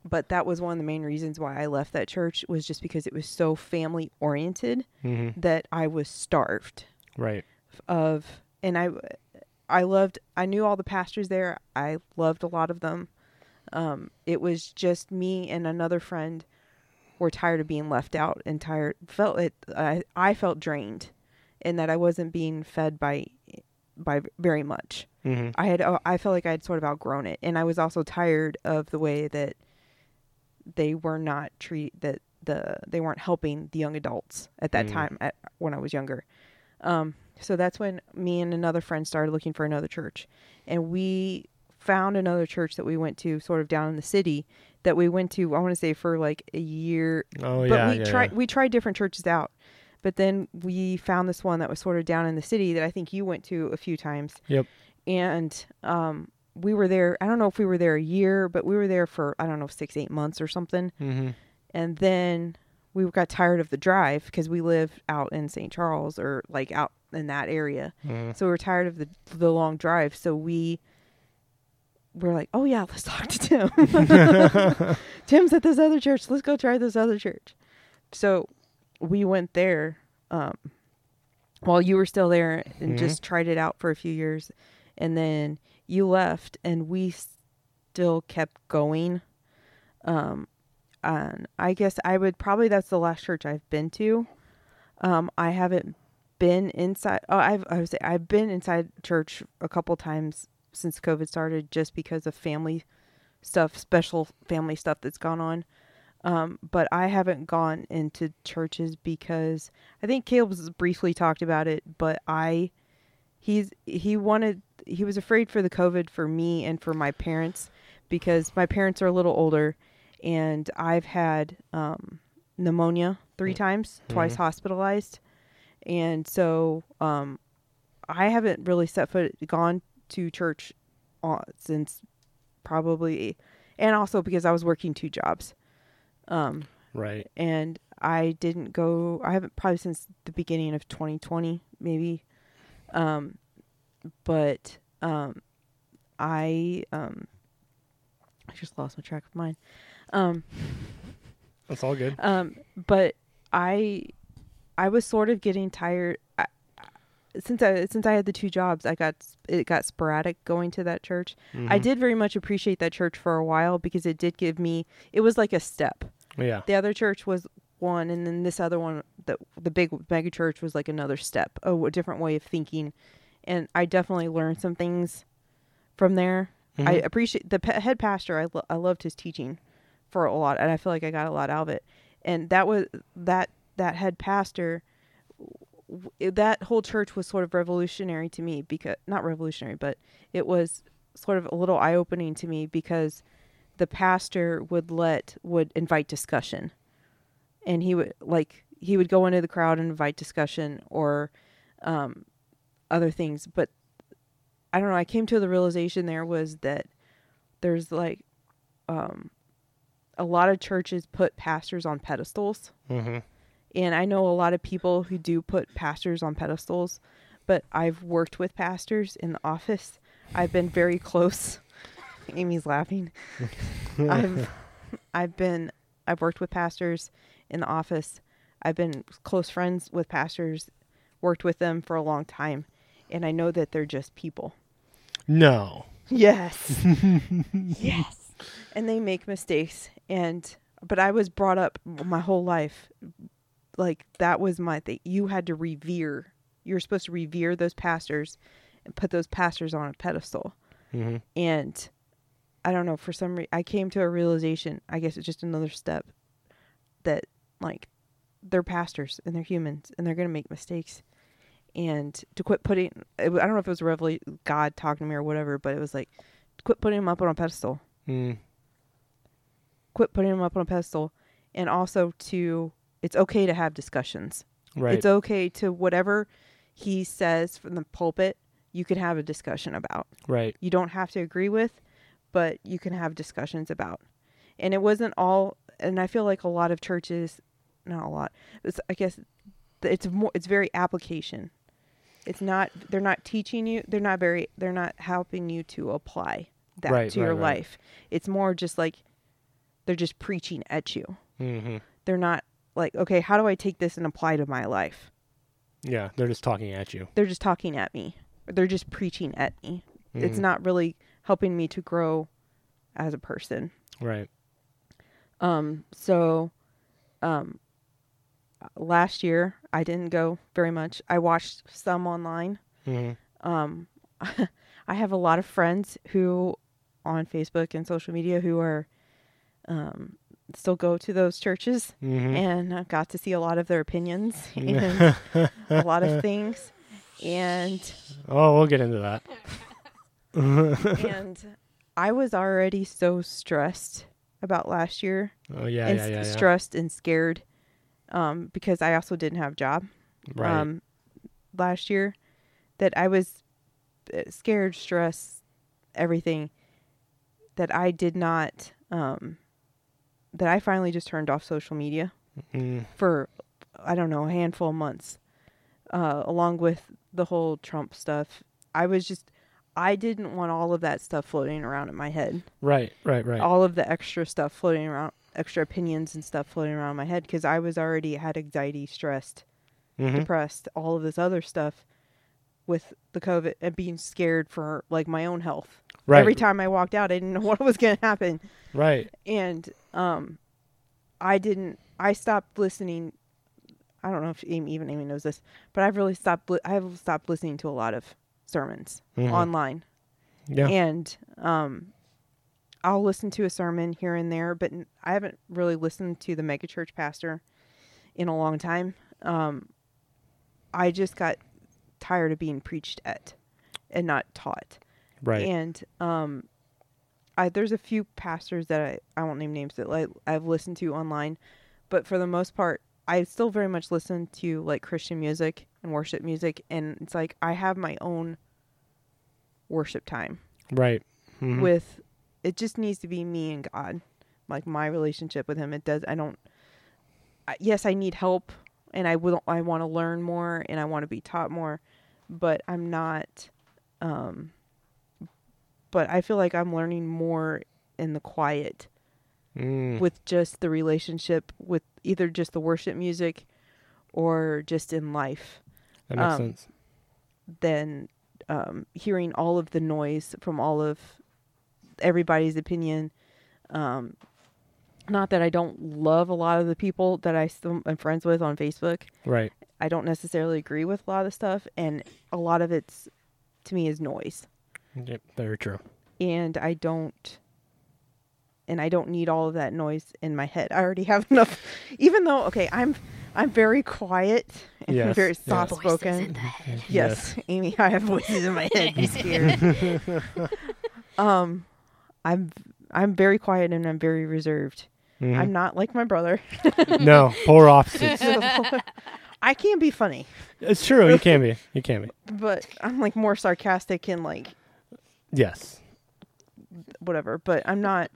but that was one of the main reasons why i left that church was just because it was so family oriented hmm that i was starved Right. of and I I loved I knew all the pastors there. I loved a lot of them. Um, it was just me and another friend were tired of being left out and tired felt it I I felt drained and that I wasn't being fed by by very much. hmm I had I felt like I had sort of outgrown it and I was also tired of the way that they were not treat that the they weren't helping the young adults at that Mm. time at, when I was younger. Um, so that's when me and another friend started looking for another church, and we found another church that we went to sort of down in the city that we went to. I want to say for like a year, Oh but yeah. we yeah, tried yeah. we tried different churches out. But then we found this one that was sort of down in the city that I think you went to a few times. Yep. And um, we were there. I don't know if we were there a year, but we were there for I don't know six eight months or something. Mhm. And then we got tired of the drive because we lived out in St. Charles or like out in that area. Mhm. So we were tired of the the long drive. So we were like, oh yeah, let's talk to Tim. Tim's at this other church. Let's go try this other church. So we went there um, while you were still there and Mhm. just tried it out for a few years, and then you left, and we still kept going. Um, and I guess I would probably that's the last church I've been to. Um, I haven't been inside. Oh, I've I would say I've been inside church a couple times since COVID started, just because of family stuff, special family stuff that's gone on. Um, but I haven't gone into churches because I think Caleb's briefly talked about it, but I he's he wanted he was afraid for the COVID for me and for my parents because my parents are a little older and I've had um, pneumonia three times, twice hospitalized, and so um, I haven't really set foot gone to church uh, since probably, and also because I was working two jobs, um, Right. and I didn't go. I haven't probably since the beginning of 2020, maybe, um, but um, I um, I just lost my track of mine. Um, That's all good. um, but I, I was sort of getting tired. I, since I since I had the two jobs, I got it got sporadic going to that church. I Mhm. did very much appreciate that church for a while because it did give me. It was like a step. Yeah. The other church was one, and then this other one, the the big mega church was like another step, a, a different way of thinking, and I definitely learned some things from there. I Mhm. appreciate the pe- head pastor. I lo- I loved his teaching for a lot, and I feel like I got a lot out of it. And that was that that head pastor. That whole church was sort of revolutionary to me because not revolutionary, but it was sort of a little eye opening to me because the pastor would let would invite discussion, and he would like he would go into the crowd and invite discussion or um, other things. But I don't know. I came to the realization there was that there's like um, a lot of churches put pastors on pedestals. Mm-hmm. And I know a lot of people who do put pastors on pedestals, but I've worked with pastors in the office. I've been very close. Amy's laughing. I've I've been I've worked with pastors in the office. I've been close friends with pastors, worked with them for a long time, and I know that they're just people. No. Yes. yes. And they make mistakes and but I was brought up my whole life like that was my thing. You had to revere. You're supposed to revere those pastors and put those pastors on a pedestal. Mm-hmm. And I don't know, for some reason I came to a realization, I guess it's just another step that like they're pastors and they're humans and they're going to make mistakes and to quit putting I don't know if it was revelation God talking to me or whatever, but it was like quit putting them up on a pedestal. Mm. Quit putting them up on a pedestal, and also to it's okay to have discussions. Right. It's okay to whatever he says from the pulpit, you can have a discussion about. right. You don't have to agree with, but you can have discussions about. And it wasn't all and I feel like a lot of churches not a lot. It's, I guess it's more it's very application. It's not they're not teaching you, they're not very they're not helping you to apply that Right, to right, your right. life. It's more just like they're just preaching at you. Mm-hmm. They're not like, okay, how do I take this and apply to my life? Yeah, they're just talking at you. They're just talking at me. They're just preaching at me. It's Mhm. not really helping me to grow as a person. Right. Um, so, um, last year I didn't go very much. I watched some online. Mm-hmm. Um, I have a lot of friends who on Facebook and social media who are, um, still go to those churches Mm-hmm. and I got to see a lot of their opinions and a lot of things. And oh, we'll get into that. and I was already so stressed about last year Oh yeah, and yeah, yeah, yeah. stressed and scared um, because I also didn't have a job Right. um, last year that I was uh, scared, stressed, everything that I did not um, that I finally just turned off social media mm. for I don't know a handful of months, uh, along with the whole Trump stuff. I was just I didn't want all of that stuff floating around in my head, Right. Right. Right. all of the extra stuff floating around, extra opinions and stuff floating around my head because I was already had anxiety, stressed, mm-hmm. depressed, all of this other stuff with the COVID and being scared for like my own health. Right. Every time I walked out, I didn't know what was going to happen Right. and um i didn't i stopped listening i don't know if amy even amy knows this but i've really stopped li- i've stopped listening to a lot of sermons Mhm. online Yeah. and um i'll listen to a sermon here and there but I haven't really listened to the megachurch pastor in a long time um i just got tired of being preached at and not taught right. and um, I there's a few pastors that I I won't name names that like I've listened to online, but for the most part, I still very much listen to like Christian music and worship music, and it's like I have my own worship time right. Mhm. with. It just needs to be me and God, like my relationship with Him. It does. I don't. I, yes, I need help, and I will. I want to learn more, and I want to be taught more, but I'm not. Um, but I feel like I'm learning more in the quiet Mm. with just the relationship with either just the worship music or just in life that makes um, sense. than um, hearing all of the noise from all of everybody's opinion. Um, not that I don't love a lot of the people that I still am friends with on Facebook. Right. I don't necessarily agree with a lot of stuff, and a lot of it's to me is noise. Yep. Very true. and I don't and I don't need all of that noise in my head. I already have enough even though okay, I'm I'm very quiet and Yes, very yes. soft Voices in spoken. the head. Yes, Amy, I have voices in my head. Be scared. um I'm I'm very quiet and I'm very reserved. Mhm. I'm not like my brother. no, polar opposites. I can be funny, it's true. You can be. You can be. but I'm like more sarcastic and like Yes. whatever, but I'm not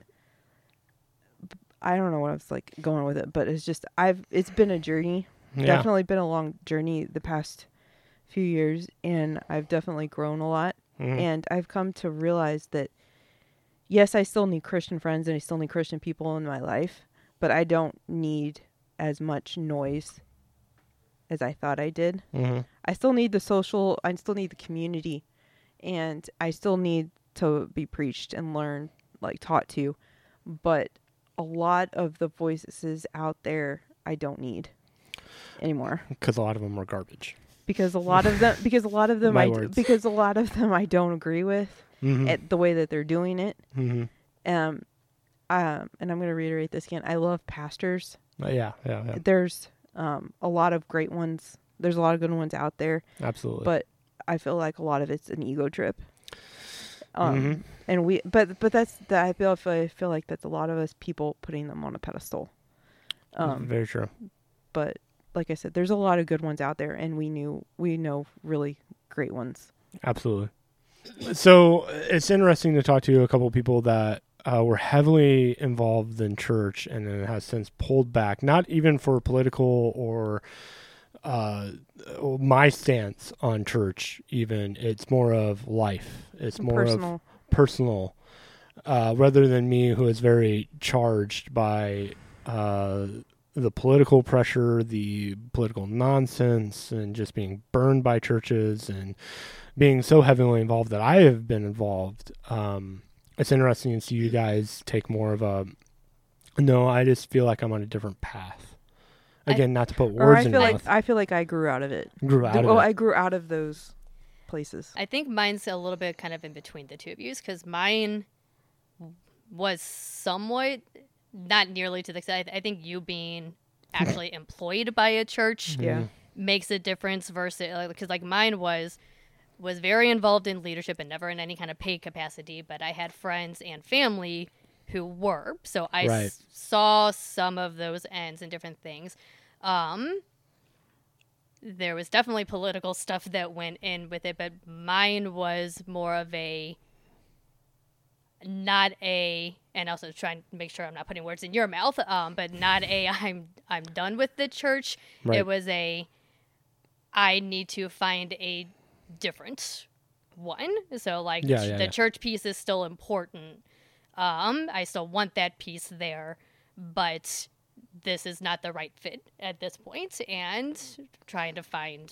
I don't know what I was like going with it, but it's just I've it's been a journey. Yeah. Definitely been a long journey the past few years, and I've definitely grown a lot. Mhm. And I've come to realize that yes, I still need Christian friends and I still need Christian people in my life, but I don't need as much noise as I thought I did. Mhm. I still need the social, I still need the community, and I still need to be preached and learned, like taught to. But a lot of the voices out there, I don't need anymore Because a lot of them are garbage. because a lot of them, because a lot of them, I words. because a lot of them I don't agree with Mhm. at the way that they're doing it. Mhm. Um, um, and I'm going to reiterate this again. I love pastors. Uh, yeah, yeah, yeah. There's um a lot of great ones. There's a lot of good ones out there. Absolutely. but I feel like a lot of it's an ego trip. Um, Mhm. and we, but but that's that. I feel I feel like that's a lot of us people putting them on a pedestal. Um, Very true. but like I said, there's a lot of good ones out there, and we knew we know really great ones. Absolutely. So it's interesting to talk to a couple of people that uh, were heavily involved in church and then has since pulled back, not even for political or uh, my stance on church, even. It's more of life, it's more of Personal. personal, uh, rather than me, who is very charged by uh, the political pressure, the political nonsense, and just being burned by churches and being so heavily involved that I have been involved. Um, it's interesting to see you guys take more of a no. I just feel like I'm on a different path. I- Again, not to put Or words I in feel your like mouth. I feel like I grew out of it. Grew out of well, it. I grew out of those places. I think mine's a little bit kind of in between the two of yous because mine was somewhat not nearly to the extent. I think you being actually employed by a church Yeah. Mhm. makes a difference versus because like mine was was very involved in leadership and never in any kind of paid capacity but i had friends and family who were so I Right. saw some of those ends and different things um there was definitely political stuff that went in with it but mine was more of a not a and also trying to make sure i'm not putting words in your mouth um but not a i'm i'm done with the church Right. it was a I need to find a different one. So like Yeah, yeah, the yeah. church piece is still important. Um, I still want that piece there, but this is not the right fit at this point, and trying to find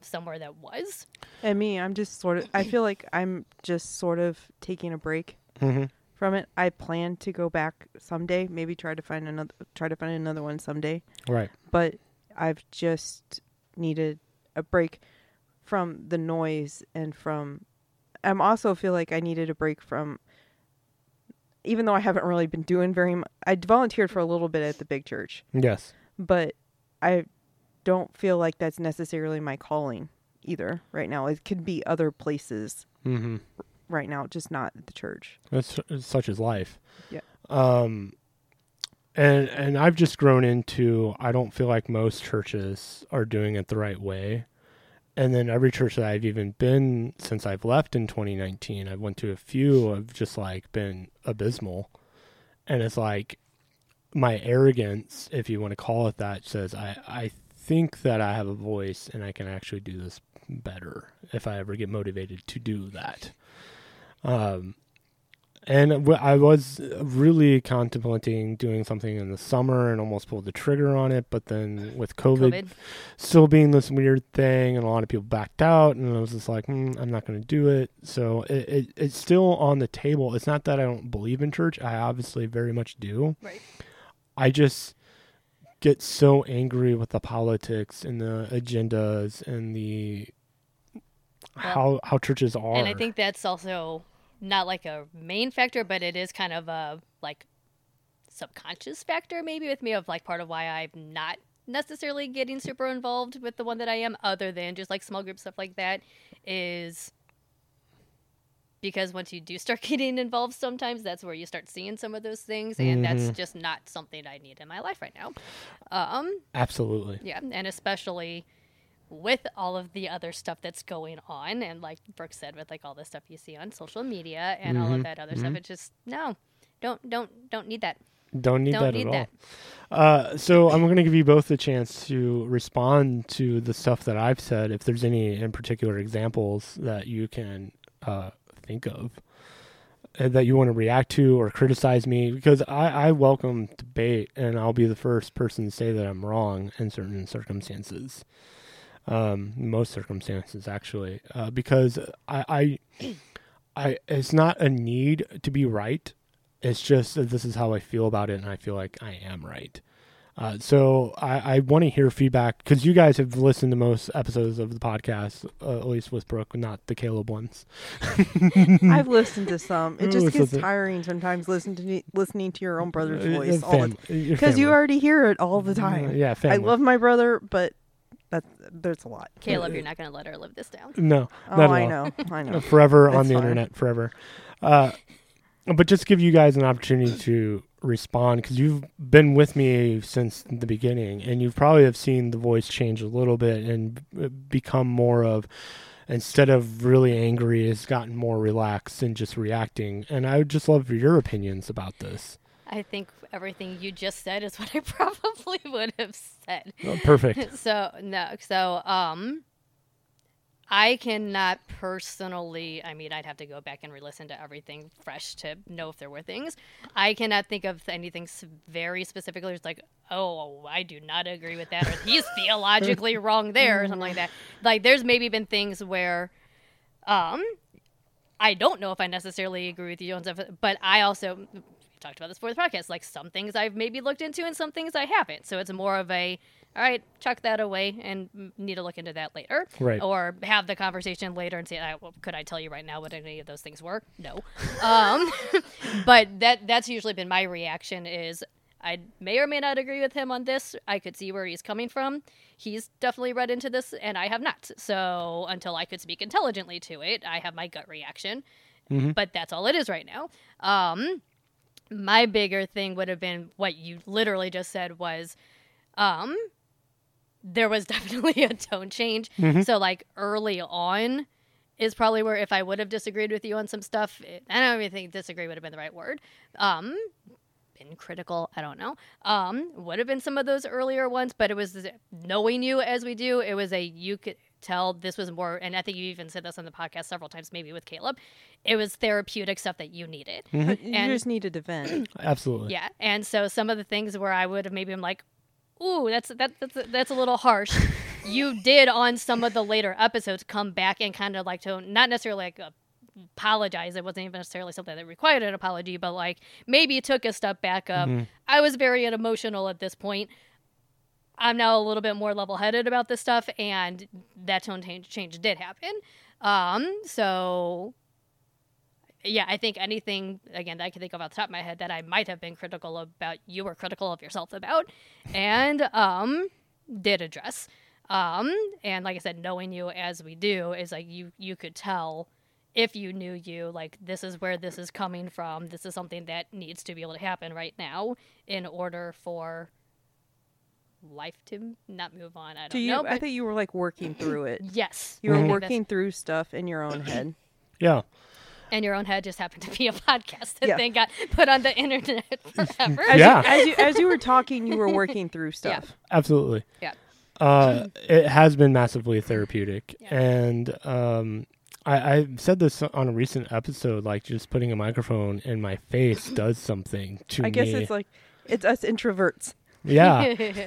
somewhere that was. And me, I'm just sort of. I feel like I'm just sort of taking a break Mhm. from it. I plan to go back someday. Maybe try to find another. Try to find another one someday. Right. but I've just needed a break from the noise and from I'm also feel like I needed a break from even though I haven't really been doing very much I volunteered for a little bit at the big church Yes. but I don't feel like that's necessarily my calling either right now it could be other places Mm-hmm. right now just not the church That's it's such as life. Yeah. Um, and and I've just grown into. I don't feel like most churches are doing it the right way. And then every church that I've even been since I've left in 2019, I've went to a few. Have just like been abysmal, and it's like my arrogance, if you want to call it that, says I I think that I have a voice and I can actually do this better if I ever get motivated to do that. Um, and I was really contemplating doing something in the summer and almost pulled the trigger on it, but then with COVID, COVID. still being this weird thing, and a lot of people backed out, and I was just like, mm, I'm not going to do it. So it, it it's still on the table. It's not that I don't believe in church. I obviously very much do. Right. I just get so angry with the politics and the agendas and the how how churches are. And I think that's also not like a main factor, but it is kind of a like subconscious factor maybe with me of like part of why I'm not necessarily getting super involved with the one that I am other than just like small group stuff like that is because once you do start getting involved sometimes that's where you start seeing some of those things and that's Mhm. just not something I need in my life right now. Um Absolutely. yeah, and especially with all of the other stuff that's going on, and like Brooke said, with like all the stuff you see on social media and all Mhm, of that other stuff, mhm. it's just no, don't don't don't need that. Don't need Don't that need at that. all. Uh, so I'm going to give you both a chance to respond to the stuff that I've said. If there's any in particular examples that you can uh, think of uh, that you want to react to or criticize me, because I, I welcome debate, and I'll be the first person to say that I'm wrong in certain circumstances. Um, most circumstances, actually, uh, because I, I, I, it's not a need to be right it's just that this is how I feel about it, and I feel like I am right. Uh, so I, I want to hear feedback because you guys have listened to most episodes of the podcast, uh, at least with Brooke, not the Caleb ones. I've listened to some. It just gets tiring sometimes listening to listening to your own brother's Uh, voice uh, all the fam- your because you already hear it all the Uh, time. yeah, I love my brother, but that there's a lot. Caleb, you're not going to let her live this down. no, Oh, not at I all. know, I know. forever on That's the fine. internet, forever. Uh, but just give you guys an opportunity to respond because you've been with me since the beginning, and you probably have seen the voice change a little bit and uh, become more of. Instead of really angry, has gotten more relaxed and just reacting. And I would just love your opinions about this. I think everything you just said is what I probably would have said. Oh, perfect. so no so um i cannot personally i mean i'd have to go back and re-listen to everything fresh to know if there were things i cannot think of anything very specifically it's like oh i do not agree with that or he's theologically wrong there or something like that like there's maybe been things where um i don't know if i necessarily agree with you on stuff but i also we talked about this before the podcast like some things i've maybe looked into and some things i haven't so it's more of a all right, chuck that away and need to look into that later. Right. Or have the conversation later and say, "Ah, well, could I tell you right now what any of those things were? No. um, but that that's usually been my reaction is I may or may not agree with him on this. I could see where he's coming from. He's definitely read into this, and I have not. So until I could speak intelligently to it, I have my gut reaction. But that's all it is right now. Um, my bigger thing would have been what you literally just said was um there was definitely a tone change. So like early on is probably where if i would have disagreed with you on some stuff it, i don't even think disagree would have been the right word um been critical i don't know um would have been some of those earlier ones but it was knowing you as we do it was a you could tell this was more and i think you even said this on the podcast several times maybe with caleb it was therapeutic stuff that you needed You And- just needed to vent. Absolutely. yeah, and so some of the things where I would have maybe I'm like, ooh, that's that, that's that's a little harsh. you did on some of the later episodes come back and kind of like to not necessarily like uh, apologize. It wasn't even necessarily something that required an apology, but like maybe you took a step back up. I was very emotional at this point. I'm now a little bit more level headed about this stuff, and that tone change, change did happen. Um, so yeah, I think anything again that I can think of off the top of my head that I might have been critical about, you were critical of yourself about, and um, did address. Um, and like I said, knowing you as we do is like you you could tell if you knew you like this is where this is coming from. This is something that needs to be able to happen right now in order for life to not move on. I don't Do you? know. I but think you were like working through it. yes, You were I think working through stuff in your own head. Yeah. and your own head just happened to be a podcast that Yeah. then got put on the internet forever. As Yeah. You, as you as you were talking, you were working through stuff. Absolutely. Yeah. Uh, it has been massively therapeutic, Yeah. and um, I, I said this on a recent episode. Like, just putting a microphone in my face does something to I me. guess it's like it's us introverts. Yeah,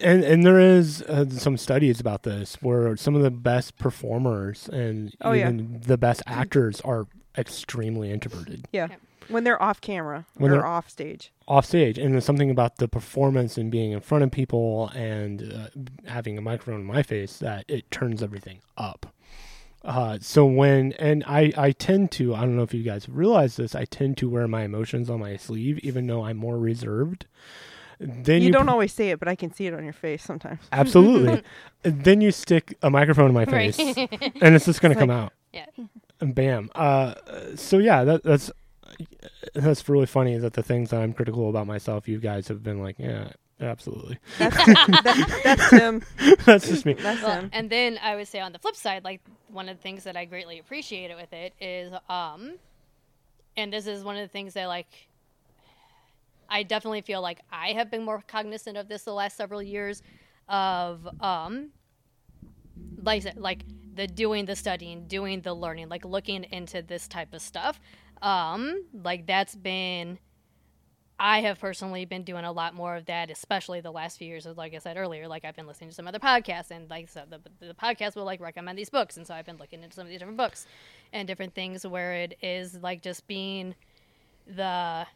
and and there is uh, some studies about this where some of the best performers and Oh, yeah. even the best actors are extremely introverted Yeah. Yep. When they're off camera When or they're- off stage. off stage and there's something about the performance and being in front of people and uh, having a microphone in my face that it turns everything up uh, so when and I, I tend to i don't know if you guys realize this i tend to wear my emotions on my sleeve even though i'm more reserved then You, you, don't p- always say it, but I can see it on your face sometimes. absolutely then you stick a microphone in my Right. face and it's just going to It's come out Yeah. and bam uh, so yeah that, that's that's really funny Is that the things that i'm critical about myself you guys have been like yeah absolutely That's that, that's him. that's just me That's Well, him. and then I would say on the flip side, like one of the things that I greatly appreciated with it is, um, and this is one of the things that like I definitely feel like I have been more cognizant of this the last several years of um like like the doing the studying, doing the learning, like looking into this type of stuff. Um, like that's been I have personally been doing a lot more of that, especially the last few years. Like I said earlier, like I've been listening to some other podcasts, and like so the the podcast will like recommend these books, and so I've been looking into some of these different books and different things where it is like just being the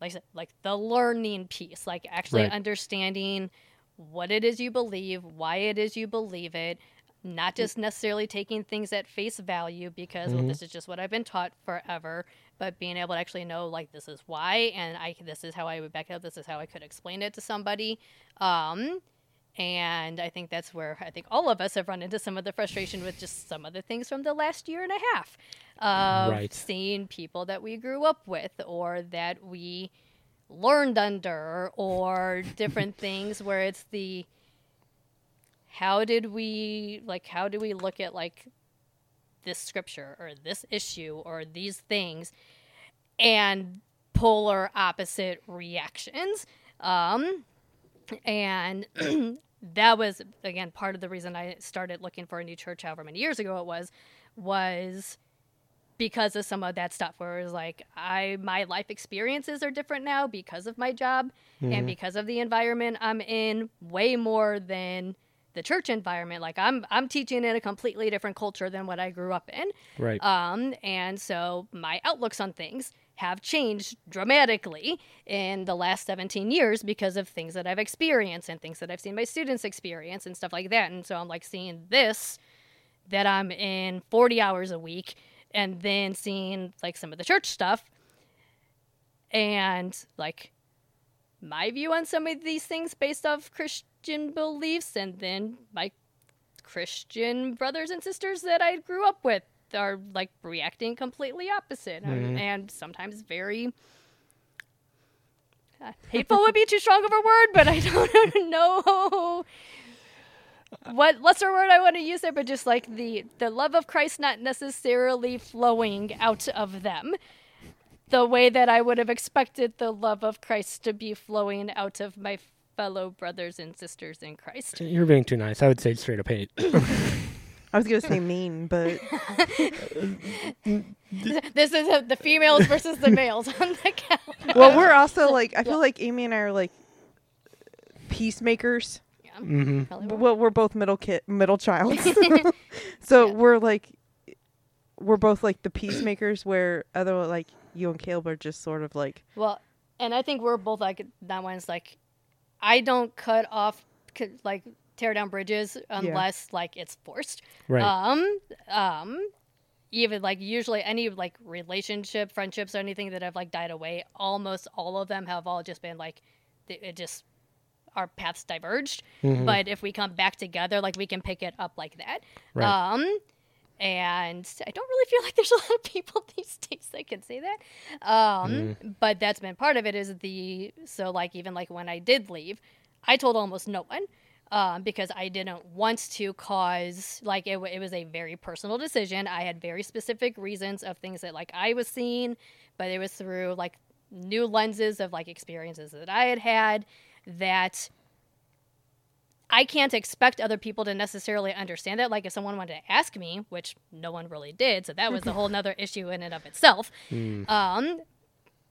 like I said, like the learning piece, like actually Right. understanding what it is you believe, why it is you believe it, not just necessarily taking things at face value because well, this is just what I've been taught forever, but being able to actually know like this is why and I this is how I would back it up, this is how I could explain it to somebody. Um and I think that's where I think all of us have run into some of the frustration with just some of the things from the last year and a half of Right. seeing people that we grew up with or that we learned under or different things where it's the how did we like how do we look at like this scripture or this issue or these things and polar opposite reactions um and that was again part of the reason I started looking for a new church however many years ago it was was because of some of that stuff where it was like I my life experiences are different now because of my job and because of the environment I'm in way more than the church environment. Like I'm I'm teaching in a completely different culture than what I grew up in. Right. um, and so my outlooks on things have changed dramatically in the last 17 years because of things that I've experienced and things that I've seen my students experience and stuff like that. And so I'm like seeing this that I'm in 40 hours a week and then seeing like some of the church stuff and like my view on some of these things based off Christian beliefs and then my Christian brothers and sisters that I grew up with are like reacting completely opposite and, and sometimes very uh, hateful would be too strong of a word, but I don't know what lesser word I want to use there, but just like the the love of Christ not necessarily flowing out of them the way that I would have expected the love of Christ to be flowing out of my fellow brothers and sisters in Christ. You're being too nice. I would say straight up hate. I was gonna say mean, but This is uh, the females versus the males on the couch. well, we're also like I feel like Amy and I are like peacemakers. hmm Probably won't. Well, we're both middle kid, middle child, so Yeah. we're like we're both like the peacemakers. Where other like you and Caleb are just sort of like Well, and I think we're both like that one's like, I don't cut off, c- like tear down bridges unless like it's forced. Right. Um, um, even like usually any like relationship, friendships, or anything that have like died away, almost all of them have all just been like, it just our paths diverged. Mhm. But if we come back together, like we can pick it up like that. Right. Um, and I don't really feel like there's a lot of people these days that can say that. Um, but that's been part of it is the so like even like when I did leave, I told almost no one. Um, because I didn't want to cause like it, it was a very personal decision. I had very specific reasons of things that like I was seeing, but it was through like new lenses of like experiences that I had had that I can't expect other people to necessarily understand that. Like if someone wanted to ask me, which no one really did, so that was a whole nother issue in and of itself. Um,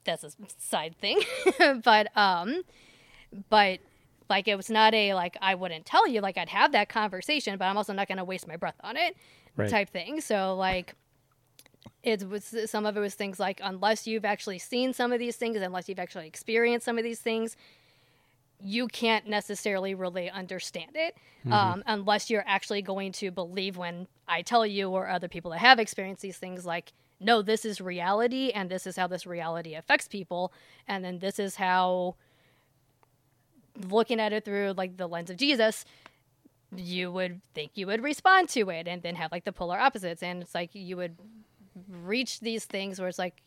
that's a side thing, but um, but like it was not a like I wouldn't tell you. Like I'd have that conversation, but I'm also not going to waste my breath on it, Right. type thing. So like. It was some of it was things like unless you've actually seen some of these things, unless you've actually experienced some of these things, you can't necessarily really understand it um, unless you're actually going to believe when I tell you or other people that have experienced these things, like, no, this is reality and this is how this reality affects people. And then this is how, looking at it through like the lens of Jesus, you would think you would respond to it and then have like the polar opposites. And it's like you would reach these things where it's like,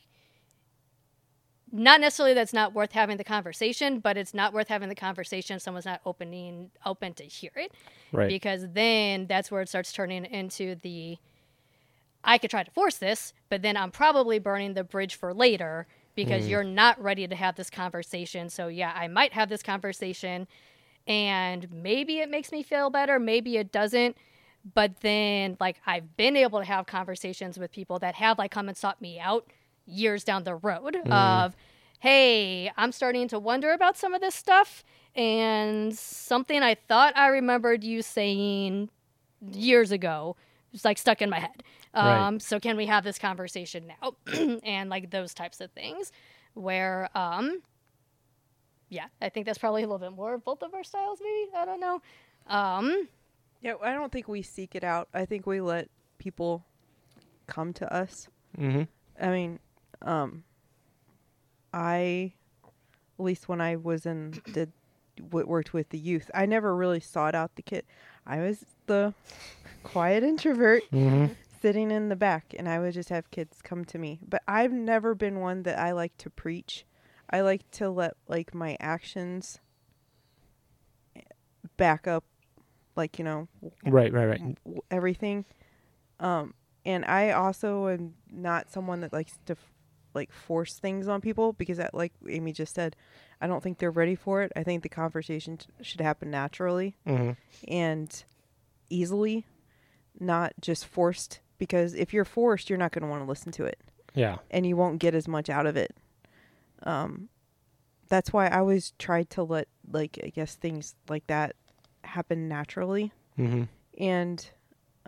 not necessarily that's not worth having the conversation, but it's not worth having the conversation if someone's not opening open to hear it. Right. Because then that's where it starts turning into the I could try to force this, but then I'm probably burning the bridge for later because mm. you're not ready to have this conversation. So, yeah, I might have this conversation and maybe it makes me feel better, maybe it doesn't. But then, like, I've been able to have conversations with people that have, like, come and sought me out years down the road mm. of, hey, I'm starting to wonder about some of this stuff. And something I thought I remembered you saying years ago is like stuck in my head. Right. Um, So can we have this conversation now? and like those types of things where, um, yeah, I think that's probably a little bit more of both of our styles, maybe. I don't know. Um, Yeah, I don't think we seek it out. I think we let people come to us. Mm-hmm. I mean, um, I, at least when I was in did w- worked with the youth, I never really sought out the kid. I was the quiet introvert Mm-hmm. sitting in the back, and I would just have kids come to me. But I've never been one that I like to preach. I like to let like my actions back up, like you know, Right, right, right. everything. Um, and I also am not someone that likes to f- like force things on people because that, like Amy just said, I don't think they're ready for it. I think the conversation t- should happen naturally Mm-hmm. and easily, not just forced. Because if you're forced, you're not going to want to listen to it, Yeah. and you won't get as much out of it. Um, that's why I always tried to let like I guess things like that happen naturally Mm-hmm. and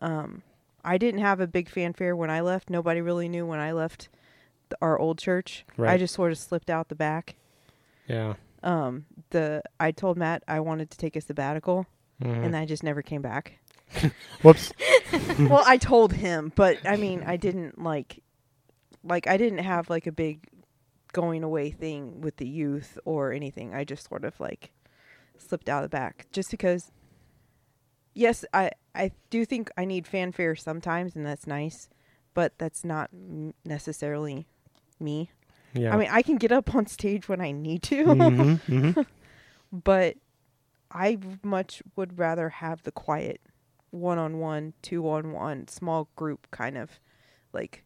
um, I didn't have a big fanfare when I left. Nobody really knew when I left the, our old church. right. I just sort of slipped out the back. Yeah. Um, the I told Matt I wanted to take a sabbatical, Mhm. and I just never came back. Whoops. well, I told him, but I mean, I didn't like, like I didn't have like a big going away thing with the youth or anything. I just sort of like slipped out of the back just because. Yes, I I do think I need fanfare sometimes, and that's nice, but that's not necessarily me. Yeah. I mean, I can get up on stage when I need to, mm-hmm. Mm-hmm. but I much would rather have the quiet one-on-one, two-on-one, small group kind of like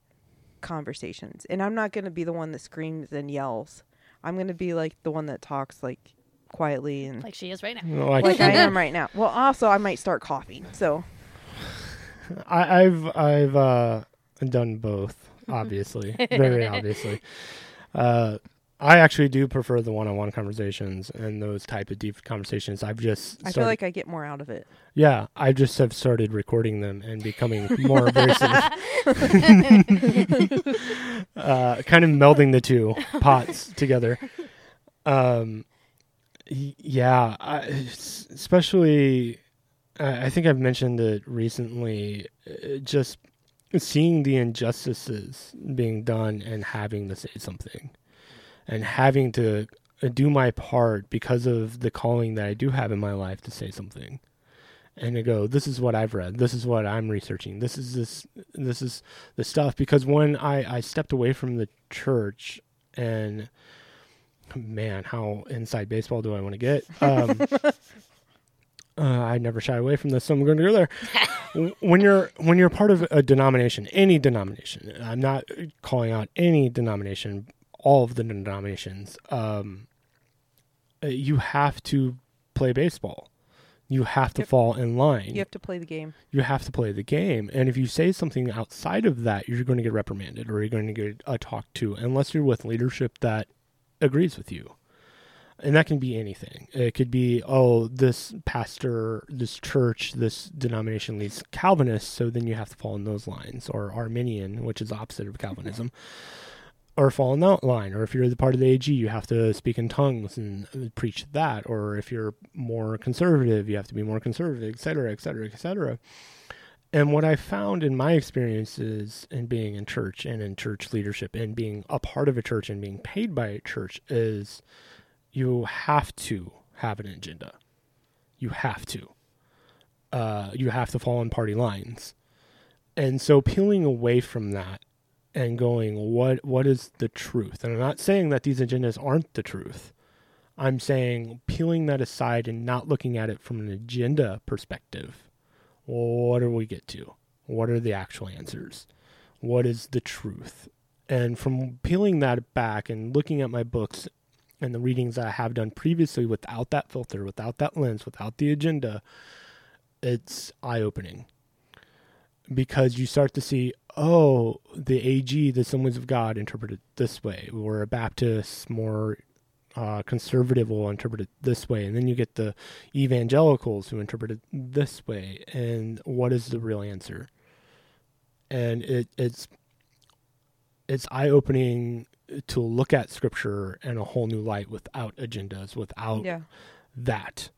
conversations. And I'm not going to be the one that screams and yells. I'm going to be like the one that talks like quietly and like she is right now. Like, like I am right now. Well, also I might start coughing. So, I, I've I've uh, done both. Obviously, very obviously. Uh, I actually do prefer the one-on-one conversations and those type of deep conversations. I've just I feel like I get more out of it. yeah, I just have started recording them and becoming more abrasive. uh, kind of melding the two pots together. Um, yeah, I, especially I I think I've mentioned it recently. uh, Just seeing the injustices being done and having to say something, and having to uh, do my part because of the calling that I do have in my life to say something, and to go, this is what I've read, this is what I'm researching, this is this, this is the stuff. Because when I I stepped away from the church and man, how inside baseball do I want to get? Um, uh, I never shy away from this, so I'm going to go there. When you're when you're part of a denomination, any denomination, I'm not calling out any denomination, all of the denominations. Um, uh, you have to play baseball. You have to Yep. fall in line You have to play the game. you have to play the game. And if you say something outside of that, you're going to get reprimanded or you're going to get uh, talked to, unless you're with leadership that agrees with you. And that can be anything. It could be, oh, this pastor, this church, this denomination leads Calvinist, so then you have to fall in those lines, or Arminian, which is opposite of Calvinism, or fall in that line. Or if you're the part of the AG, you have to speak in tongues and uh, preach that. Or if you're more conservative, you have to be more conservative, et cetera, et cetera, et cetera. And what I found in my experiences in being in church and in church leadership and being a part of a church and being paid by a church is you have to have an agenda. You have to. Uh, you have to fall on party lines. And so peeling away from that and going, what what is the truth? And I'm not saying that these agendas aren't the truth. I'm saying peeling that aside and not looking at it from an agenda perspective what do we get to? What are the actual answers? What is the truth? And from peeling that back and looking at my books and the readings I have done previously without that filter, without that lens, without the agenda, it's eye opening. Because you start to see, oh, the AG, the Assemblies of God, interpreted this way, or a Baptist, more uh, conservative will interpret it this way, and then you get the evangelicals who interpret it this way. And what is the real answer? And it, it's it's eye opening to look at scripture in a whole new light without agendas, without Yeah. that.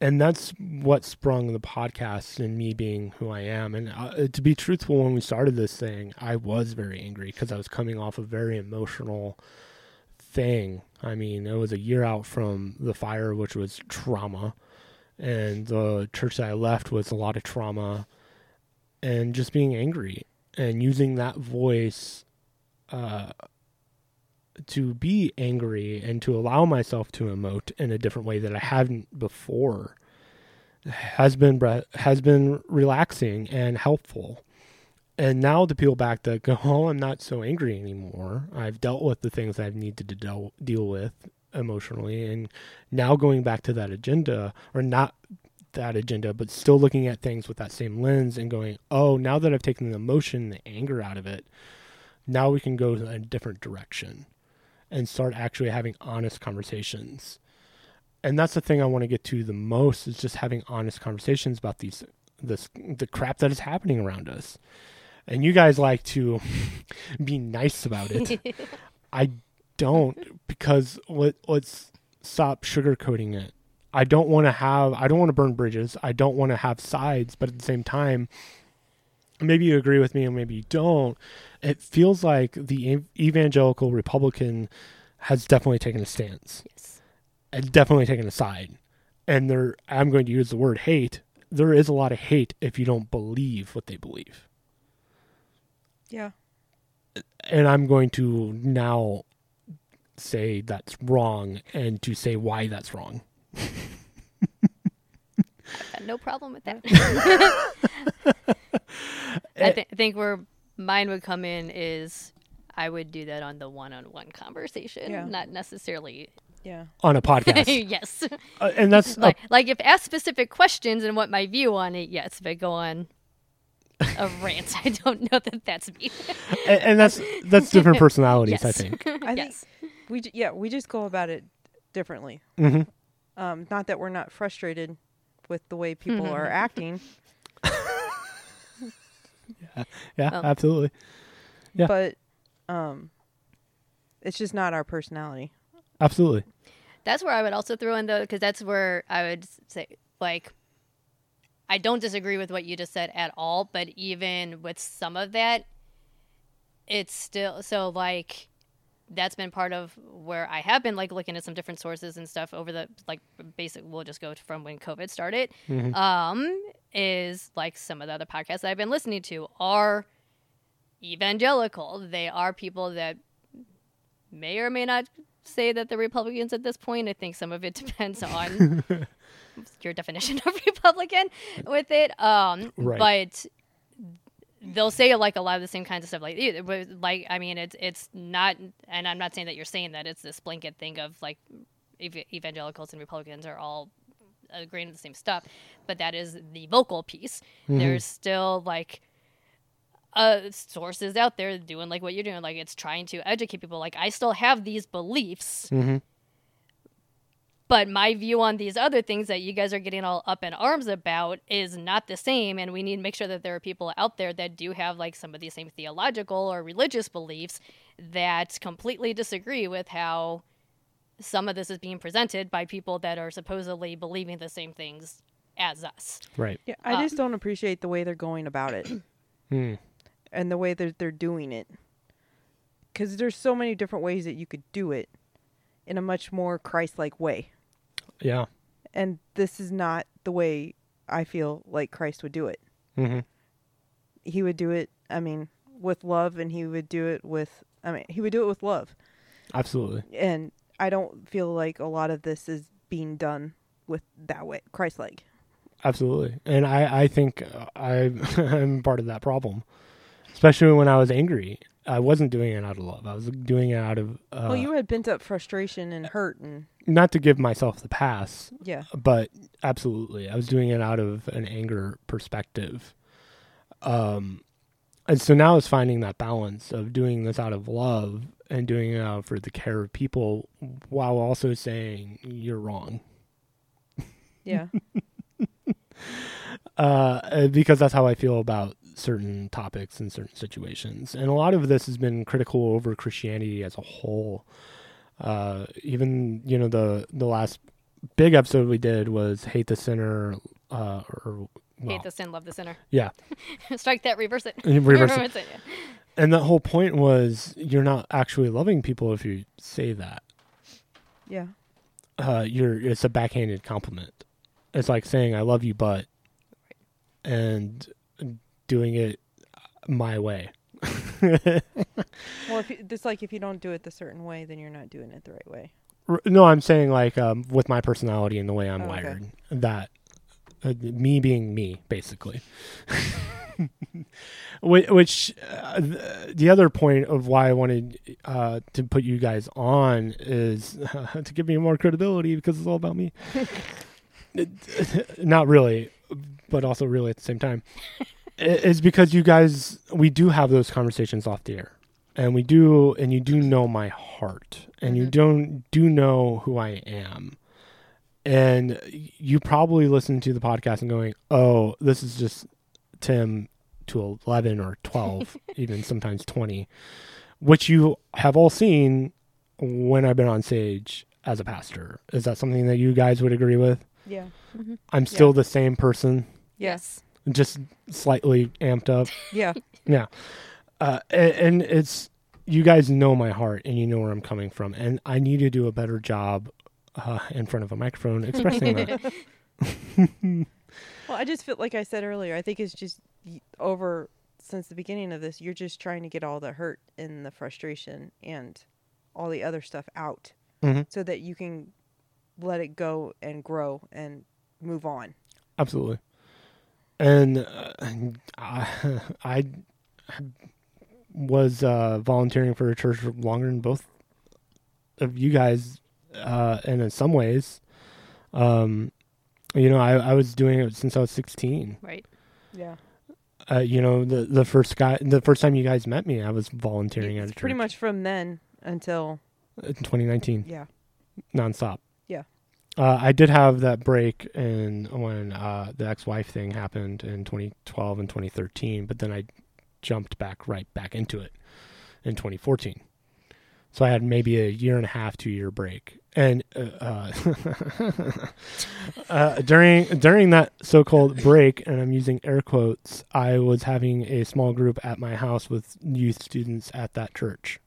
And that's what sprung the podcast and me being who I am. And uh, to be truthful, when we started this thing, I was very angry because I was coming off a very emotional thing. I mean, it was a year out from the fire, which was trauma. And the church that I left was a lot of trauma and just being angry and using that voice uh, to be angry and to allow myself to emote in a different way that I hadn't before has been has been relaxing and helpful. And now to peel back that go, oh, I'm not so angry anymore. I've dealt with the things I've needed to deal deal with emotionally, and now going back to that agenda or not that agenda, but still looking at things with that same lens and going, oh, now that I've taken the emotion, the anger out of it, now we can go in a different direction and start actually having honest conversations. And that's the thing I want to get to the most is just having honest conversations about these this the crap that is happening around us. And you guys like to be nice about it. I don't because let let's stop sugarcoating it. I don't want to have I don't want to burn bridges. I don't want to have sides, but at the same time maybe you agree with me and maybe you don't. It feels like the evangelical Republican has definitely taken a stance. Yes. And definitely taken a side. And there I'm going to use the word hate. There is a lot of hate if you don't believe what they believe. Yeah. and I'm going to now say that's wrong and to say why that's wrong. Got no problem with that. I th- think where mine would come in is I would do that on the one-on-one conversation, Yeah. not necessarily. Yeah. on a podcast. yes, Uh, and that's like like if asked specific questions and what my view on it, yes. If I go on a rant, I don't know that that's me. and, and that's that's different personalities, I think. I yes. think we yeah we just go about it differently. hmm Um, not that we're not frustrated with the way people are acting, Yeah, Oh. absolutely. Yeah. but um, it's just not our personality. Absolutely. That's where I would also throw in though, because that's where I would say, like, I don't disagree with what you just said at all, but even with some of that, it's still so like that's been part of where I have been like looking at some different sources and stuff over the like basic. We'll just go from when COVID started. Um, is like some of the other podcasts that I've been listening to are evangelical. They are people that may or may not say that the Republicans at this point. I think some of it depends on your definition of Republican with it. Um, Right. But they'll say like a lot of the same kinds of stuff. Like, like I mean, it's it's not, and I'm not saying that you're saying that it's this blanket thing of like ev- evangelicals and Republicans are all agreeing on the same stuff, but that is the vocal piece. There's still like uh sources out there doing like what you're doing like it's trying to educate people like i still have these beliefs Mhm. But my view on these other things that you guys are getting all up in arms about is not the same and we need to make sure that there are people out there that do have like some of these same theological or religious beliefs that completely disagree with how some of this is being presented by people that are supposedly believing the same things as us Right. Yeah, I just don't appreciate the way they're going about it Hmm. and the way that they're doing it. Because there's so many different ways that you could do it in a much more Christ-like way, Yeah. and this is not the way I feel like Christ would do it. hmm He would do it, I mean, with love, and he would do it with, I mean, he would do it with love. Absolutely. And I don't feel like a lot of this is being done with that way, Christ-like. Absolutely. And I, I think uh, I, I'm part of that problem, especially when I was angry. I wasn't doing it out of love. I was doing it out of uh, well, you had pent up frustration and hurt, and not to give myself the pass, yeah, but absolutely, I was doing it out of an anger perspective. Um, and so now it's finding that balance of doing this out of love and doing it out for the care of people, while also saying you're wrong. yeah, uh, because that's how I feel about certain topics and certain situations. And a lot of this has been critical over Christianity as a whole. Uh, even you know the the last big episode we did was hate the sinner, uh, or well, Hate the sin, love the sinner. yeah, Strike that, reverse it. reverse it. it. yeah. And the whole point was you're not actually loving people if you say that. yeah, uh, you're it's a backhanded compliment. It's like saying I love you, but and doing it my way. Well, if you, it's like if you don't do it the certain way, then you're not doing it the right way. R- No, I'm saying like um, with my personality and the way I'm Oh, okay. wired, that uh, me being me, basically. Which uh, the other point of why I wanted uh, to put you guys on is to give me more credibility because it's all about me. Not really, but also really at the same time. Is because you guys we do have those conversations off the air, and we do, and you do know my heart, and you Mhm. don't do know who I am, and you probably listen to the podcast and going, "Oh, this is just Tim to eleven or twelve, even sometimes twenty, which you have all seen when I've been on stage as a pastor. Is that something that you guys would agree with? Yeah. Mhm. I'm still the same person, Yes. Just slightly amped up. Yeah. Yeah. Uh, and, and it's, you guys know my heart and you know where I'm coming from. And I need to do a better job uh, in front of a microphone expressing that. Well, I just feel like I said earlier. I think it's just over since the beginning of this. You're just trying to get all the hurt and the frustration and all the other stuff out, Mhm. so that you can let it go and grow and move on. Absolutely. And uh, I, I was uh, volunteering for a church longer than both of you guys, uh, and in some ways, um, you know, I, I was doing it since I was 16. Right. Yeah. Uh, you know, the the first guy, the first time you guys met me, I was volunteering at a church. pretty much from then until in 2019. yeah. nonstop. Uh, I did have that break in when uh, the ex-wife thing happened in 2012 and 2013, but then I jumped back right back into it in 2014. So I had maybe a year and a half, two year break, and uh, uh, uh, during during that so-called break, and I'm using air quotes, I was having a small group at my house with youth students at that church.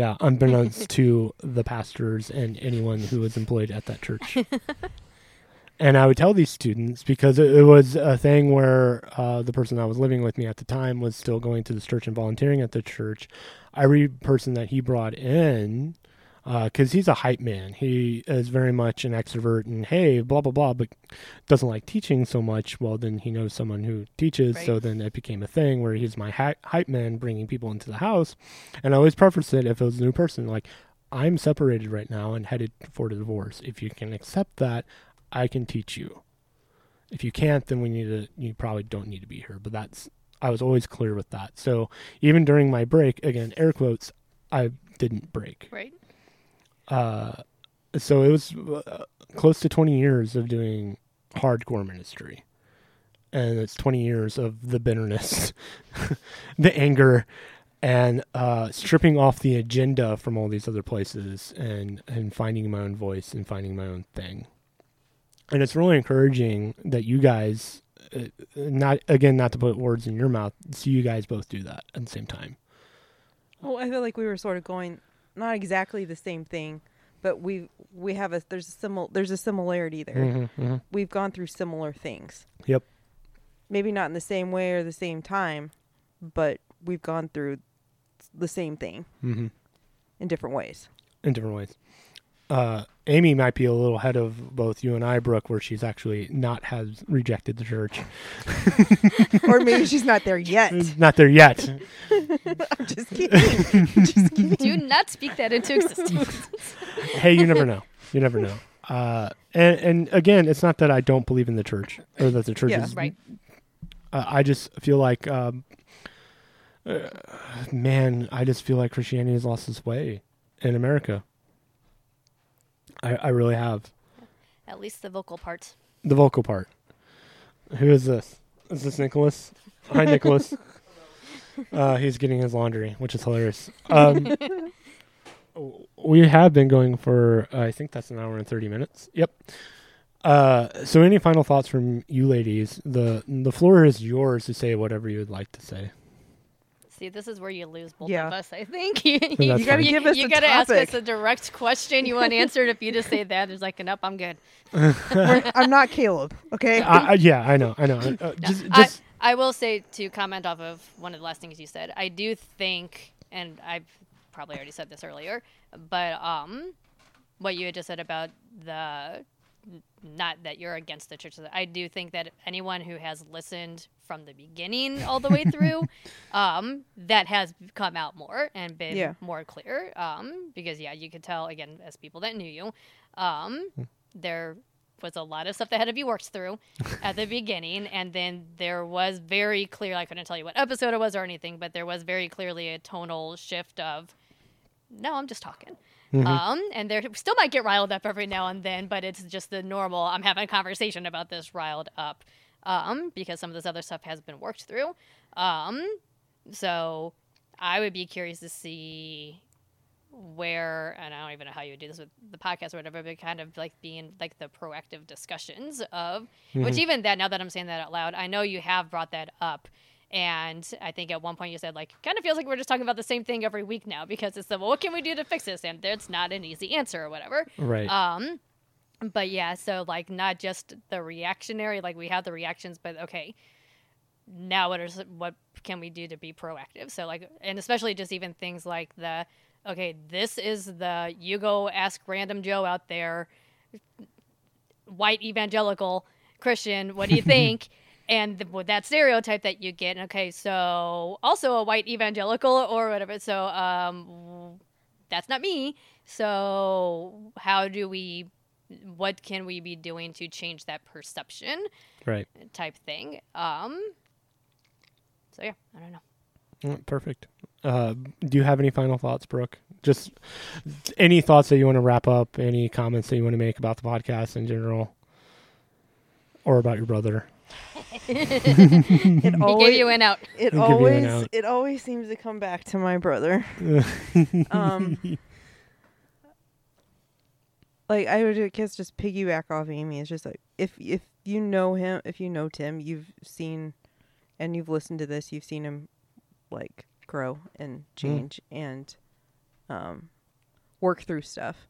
Yeah, unbeknownst to the pastors and anyone who was employed at that church. and I would tell these students because it, it was a thing where uh, the person that was living with me at the time was still going to this church and volunteering at the church. Every person that he brought in, Uh, because he's a hype man, he is very much an extrovert and hey, blah blah blah, but doesn't like teaching so much. Well, then he knows someone who teaches, so then it became a thing where he's my hy- hype man, bringing people into the house. And I always preface it if it was a new person, like I'm separated right now and headed for the divorce. If you can accept that, I can teach you. If you can't, then we need to. You probably don't need to be here. But that's. I was always clear with that. So even during my break, again, air quotes, I didn't break. Right. Uh, so it was uh, close to 20 years of doing hardcore ministry. And it's 20 years of the bitterness, the anger, and uh, stripping off the agenda from all these other places and, and finding my own voice and finding my own thing. And it's really encouraging that you guys, uh, not again, not to put words in your mouth, see you guys both do that at the same time. Well, I feel like we were sort of going not exactly the same thing, but we we have a there's a simil there's a similarity there. Mm-hmm, mm-hmm. We've gone through similar things. Yep. Maybe not in the same way or the same time, but we've gone through the same thing Mm-hmm. in different ways. in different ways. Uh, Amy might be a little ahead of both you and I, Brooke, where she's actually not has rejected the church. or maybe she's not there yet. not there yet. I'm just kidding. just kidding. Do not speak that into existence. hey, you never know. You never know. Uh, and and again, it's not that I don't believe in the church or that the church Yeah. is right. Uh, I just feel like, um, uh, man, I just feel like Christianity has lost its way in America. I, I really have. At least the vocal part. The vocal part. Who is this? Is this Nicholas? Hi, Nicholas. Uh, he's getting his laundry, which is hilarious. Um, we have been going for, uh, I think that's an hour and 30 minutes. Yep. Uh, so any final thoughts from you ladies? The the floor is yours to say whatever you would like to say. See, this is where you lose both Yeah. of us. I think you, that's You gotta give us you a gotta ask us a direct question you want answered. If you just say that, there's like, nope, I'm good. I'm not Caleb. Okay. I, I, yeah, I know, I know. Uh, No, just, I, I will say to comment off of one of the last things you said. I do think, and I've probably already said this earlier, but um, what you had just said about the not that you're against the church. I do think that anyone who has listened from the beginning all the way through, um, that has come out more and been Yeah. more clear. Um, because yeah, you could tell again as people that knew you, um, there was a lot of stuff that had to be worked through at the beginning, and then there was very clear. I couldn't tell you what episode it was or anything, but there was very clearly a tonal shift of, no, I'm just talking. Um, and there still might get riled up every now and then, but it's just the normal. I'm having a conversation about this riled up, um, because some of this other stuff has been worked through. Um, so I would be curious to see where, and I don't even know how you would do this with the podcast or whatever, but kind of like being like the proactive discussions of, which even that, now that I'm saying that out loud, I know you have brought that up. And I think at one point you said, like, kind of feels like we're just talking about the same thing every week now because it's the, well, what can we do to fix this? And there's not an easy answer or whatever. right. Um, but yeah, so like not just the reactionary, like we have the reactions, but okay, now what is what can we do to be proactive? So like, and especially just even things like the okay, this is the you go ask random Joe out there, white evangelical Christian, what do you think? And the, with that stereotype that you get, okay, so also a white evangelical or whatever. So um, that's not me. So how do we? What can we be doing to change that perception right. type thing? Um. So yeah, I don't know. Mm, Perfect. Uh, do you have any final thoughts, Brooke? Just any thoughts that you want to wrap up? Any comments that you want to make about the podcast in general, or about your brother? It He always, gave you an out. it I'll give you an always, out. it always seems to come back to my brother. um, like I would guess just piggyback off Amy. It's just like if if you know him, if you know Tim, you've seen, and you've listened to this, you've seen him like grow and change and um, work through stuff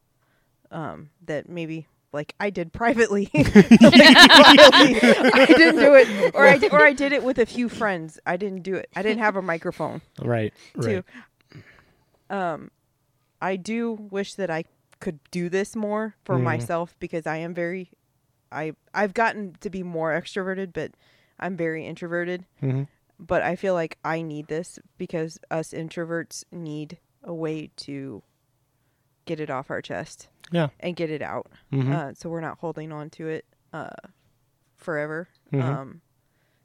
um, that maybe like I did privately. I didn't do it, or I did, or I did it with a few friends. I didn't do it. I didn't have a microphone Right. Right. Um, I do wish that I could do this more for Mhm. myself because I am very, I I've gotten to be more extroverted, but I'm very introverted. hmm But I feel like I need this because us introverts need a way to get it off our chest Yeah. and get it out, hmm uh, so we're not holding on to it uh, forever. Mhm. Um,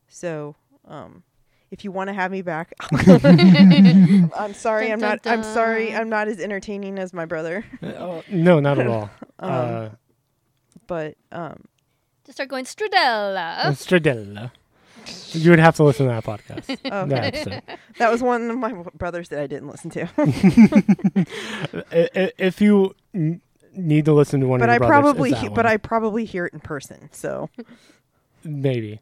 so um, if you want to have me back, I'm sorry. Dun, I'm dun, not. I'm sorry. I'm not as entertaining as my brother. Uh, no, not at all. Um, uh, But um, Just start going Stradella. Stradella. You would have to listen to that podcast. okay. That episode. that was one of my brothers that I didn't listen to. I- i- if you n- need to listen to one but of I your brothers, probably, it's he- but. I probably hear it in person. So maybe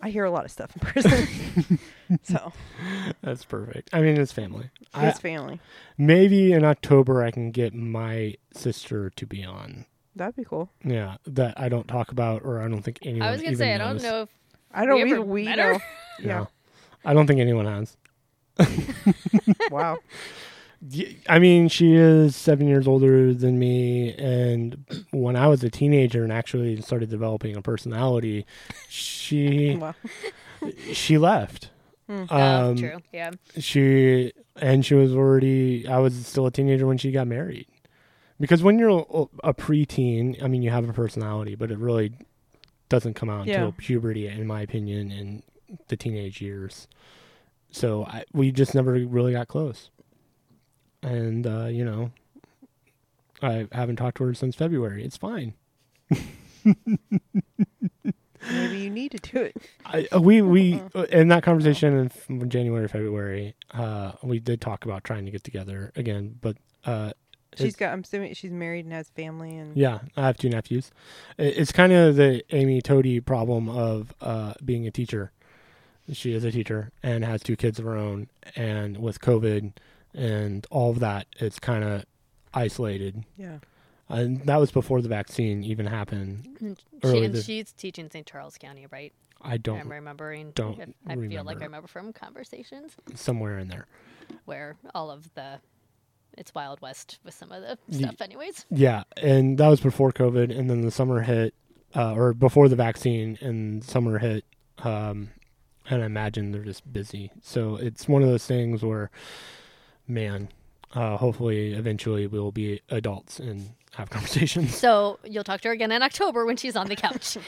I hear a lot of stuff in person. so that's perfect. I mean, it's family. I, family. maybe in October I can get my sister to be on. That'd be cool. Yeah, that I don't talk about, or I don't think anyone. I was gonna even say I knows. don't know if I don't We even. We know. Yeah. No. I don't think anyone has. Wow. Y- I mean, she is seven years older than me, and when I was a teenager and actually started developing a personality, she Wow. she left. Oh, Um, true. Yeah. She and she was already. I was still a teenager when she got married. Because when you're a, a preteen, I mean, you have a personality, but it really doesn't come out Yeah. until puberty, in my opinion, and the teenage years. So I, we just never really got close. And uh, you know, I haven't talked to her since February. It's fine. Maybe you need to do it. I, uh, we we uh, in that conversation in January February, uh, we did talk about trying to get together again, but uh, She's got. I'm assuming she's married and has family and. yeah, I have two nephews. It, it's kind of the Amy Toti problem of uh, being a teacher. She is a teacher and has two kids of her own, and with COVID and all of that, it's kind of isolated. Yeah. And that was before the vaccine even happened. And She, and this- she's teaching St. Charles County, right? I don't I'm remembering. don't if- I feel like. I remember from conversations somewhere in there. where all of the it's Wild West with some of the Ye- stuff, anyways. Yeah, and that was before COVID, and then the summer hit, uh, or before the vaccine, and summer hit, um, and I imagine they're just busy. So it's one of those things where, man, uh, hopefully eventually we'll be adults and have conversations. So you'll talk to her again in October when she's on the couch.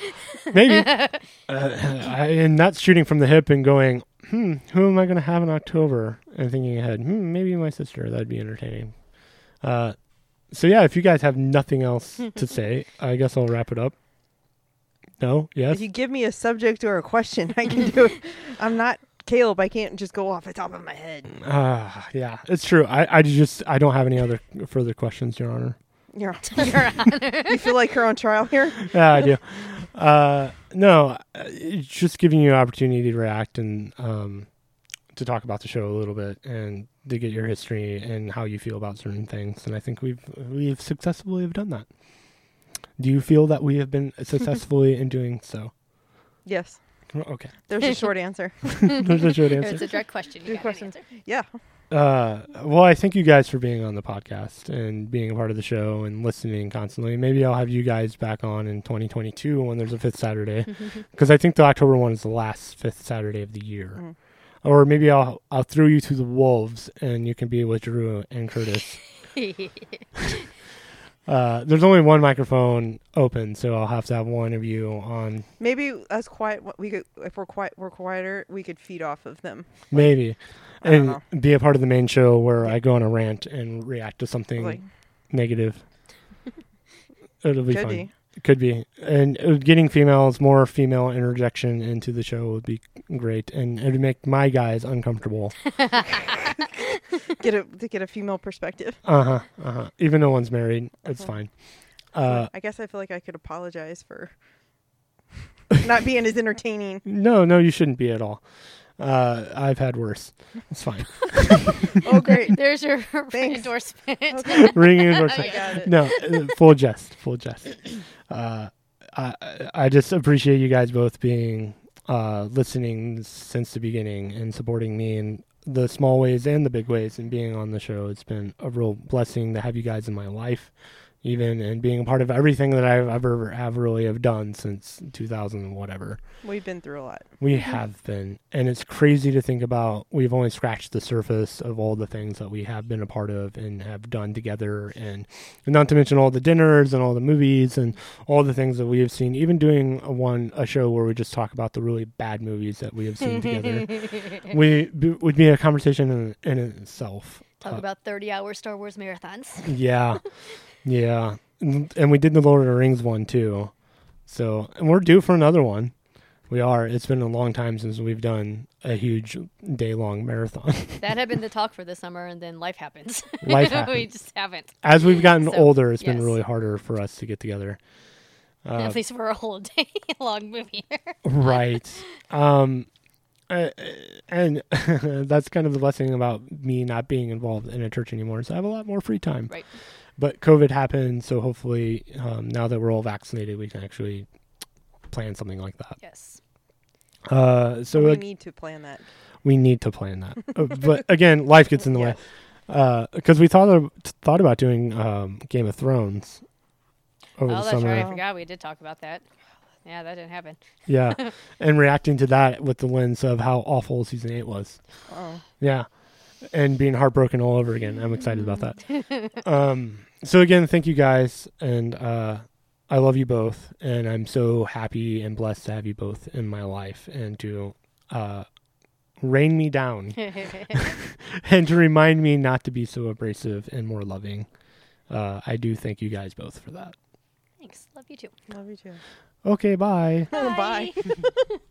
Maybe, uh, I, and that's shooting from the hip and going, hmm, who am I going to have in October? And thinking ahead, hmm, maybe my sister. That'd be entertaining. Uh, so yeah, if you guys have nothing else to say, I guess I'll wrap it up. No, yes. If you give me a subject or a question, I can do it. I'm not Caleb. I can't just go off the top of my head. Ah, yeah, it's true. I, I just I don't have any other further questions, Your Honor. You're, Your Honor. you feel like you're on trial here? Yeah, I do. Uh, no, uh, it's just giving you an opportunity to react and um, to talk about the show a little bit and to get your history and how you feel about certain things. And I think we've we've successfully have done that. Do you feel that we have been successfully in doing so? Yes. Okay, There's a short answer. there's a short answer. it's a direct question. You Good an question. answer. Yeah. Uh, well, I thank you guys for being on the podcast and being a part of the show and listening constantly. Maybe I'll have you guys back on in 2022 when there's a fifth Saturday, because I think the October one is the last fifth Saturday of the year. Mhm. Or maybe I'll I'll throw you to the wolves and you can be with Drew and Curtis. Uh, there's only one microphone open, so I'll have to have one of you on. Maybe as quiet. We could, if we're quiet, we're quieter. We could feed off of them. Maybe. And be a part of the main show where I go on a rant and react to something Like, negative. It'll be could fun. be. Could be, and uh, getting females, more female interjection into the show would be great, and it would make my guys uncomfortable. Get a to get a female perspective. Uh huh. Uh huh. Even though one's married, it's Mhm. fine. Uh, I guess I feel like I could apologize for not being as entertaining. no, no, you shouldn't be at all. Uh, I've had worse. It's fine. Oh, great. There's your Thanks. endorsement. Okay. Ringing I endorsement. got it. No, uh, full jest. Full jest. Uh, I I just appreciate you guys both being uh, listening since the beginning and supporting me in the small ways and the big ways and being on the show. It's been a real blessing to have you guys in my life, even and being a part of everything that I've ever have really have done since 2000 and whatever. We've been through a lot. We have been, and it's crazy to think about. We've only scratched the surface of all the things that we have been a part of and have done together, and, and not to mention all the dinners and all the movies and all the things that we have seen. Even doing a one a show where we just talk about the really bad movies that we have seen together, we b- would be a conversation in, in itself. Talk Uh, about 30 hour Star Wars marathons. yeah, yeah, and and we did the Lord of the Rings one too. So, and we're due for another one. We are. It's been a long time since we've done a huge day long marathon. That had been the talk for the summer, and then life happens. Life we just haven't. As we've gotten So, older, it's been really harder for us to get together. Uh, At least for a whole day long movie. right. Um, uh, and that's kind of the blessing about me not being involved in a church anymore. So I have a lot more free time. Right. But COVID happened, so hopefully, um, now that we're all vaccinated, we can actually plan something like that. yes. Uh, so we like, need to plan that. we need to plan that. Uh, but again, life gets in the way. Yes. because we thought of, thought about doing um, Game of Thrones over oh, the that's summer. right. I forgot we did talk about that. Yeah, that didn't happen. Yeah, and reacting to that with the lens of how awful season eight was. Oh. Yeah, and being heartbroken all over again. I'm excited about that. um, so again, thank you guys, and uh, I love you both, and I'm so happy and blessed to have you both in my life and to uh, rain me down and to remind me not to be so abrasive and more loving. Uh, I do thank you guys both for that. Thanks. Love you too. Love you too. Okay, bye. Bye.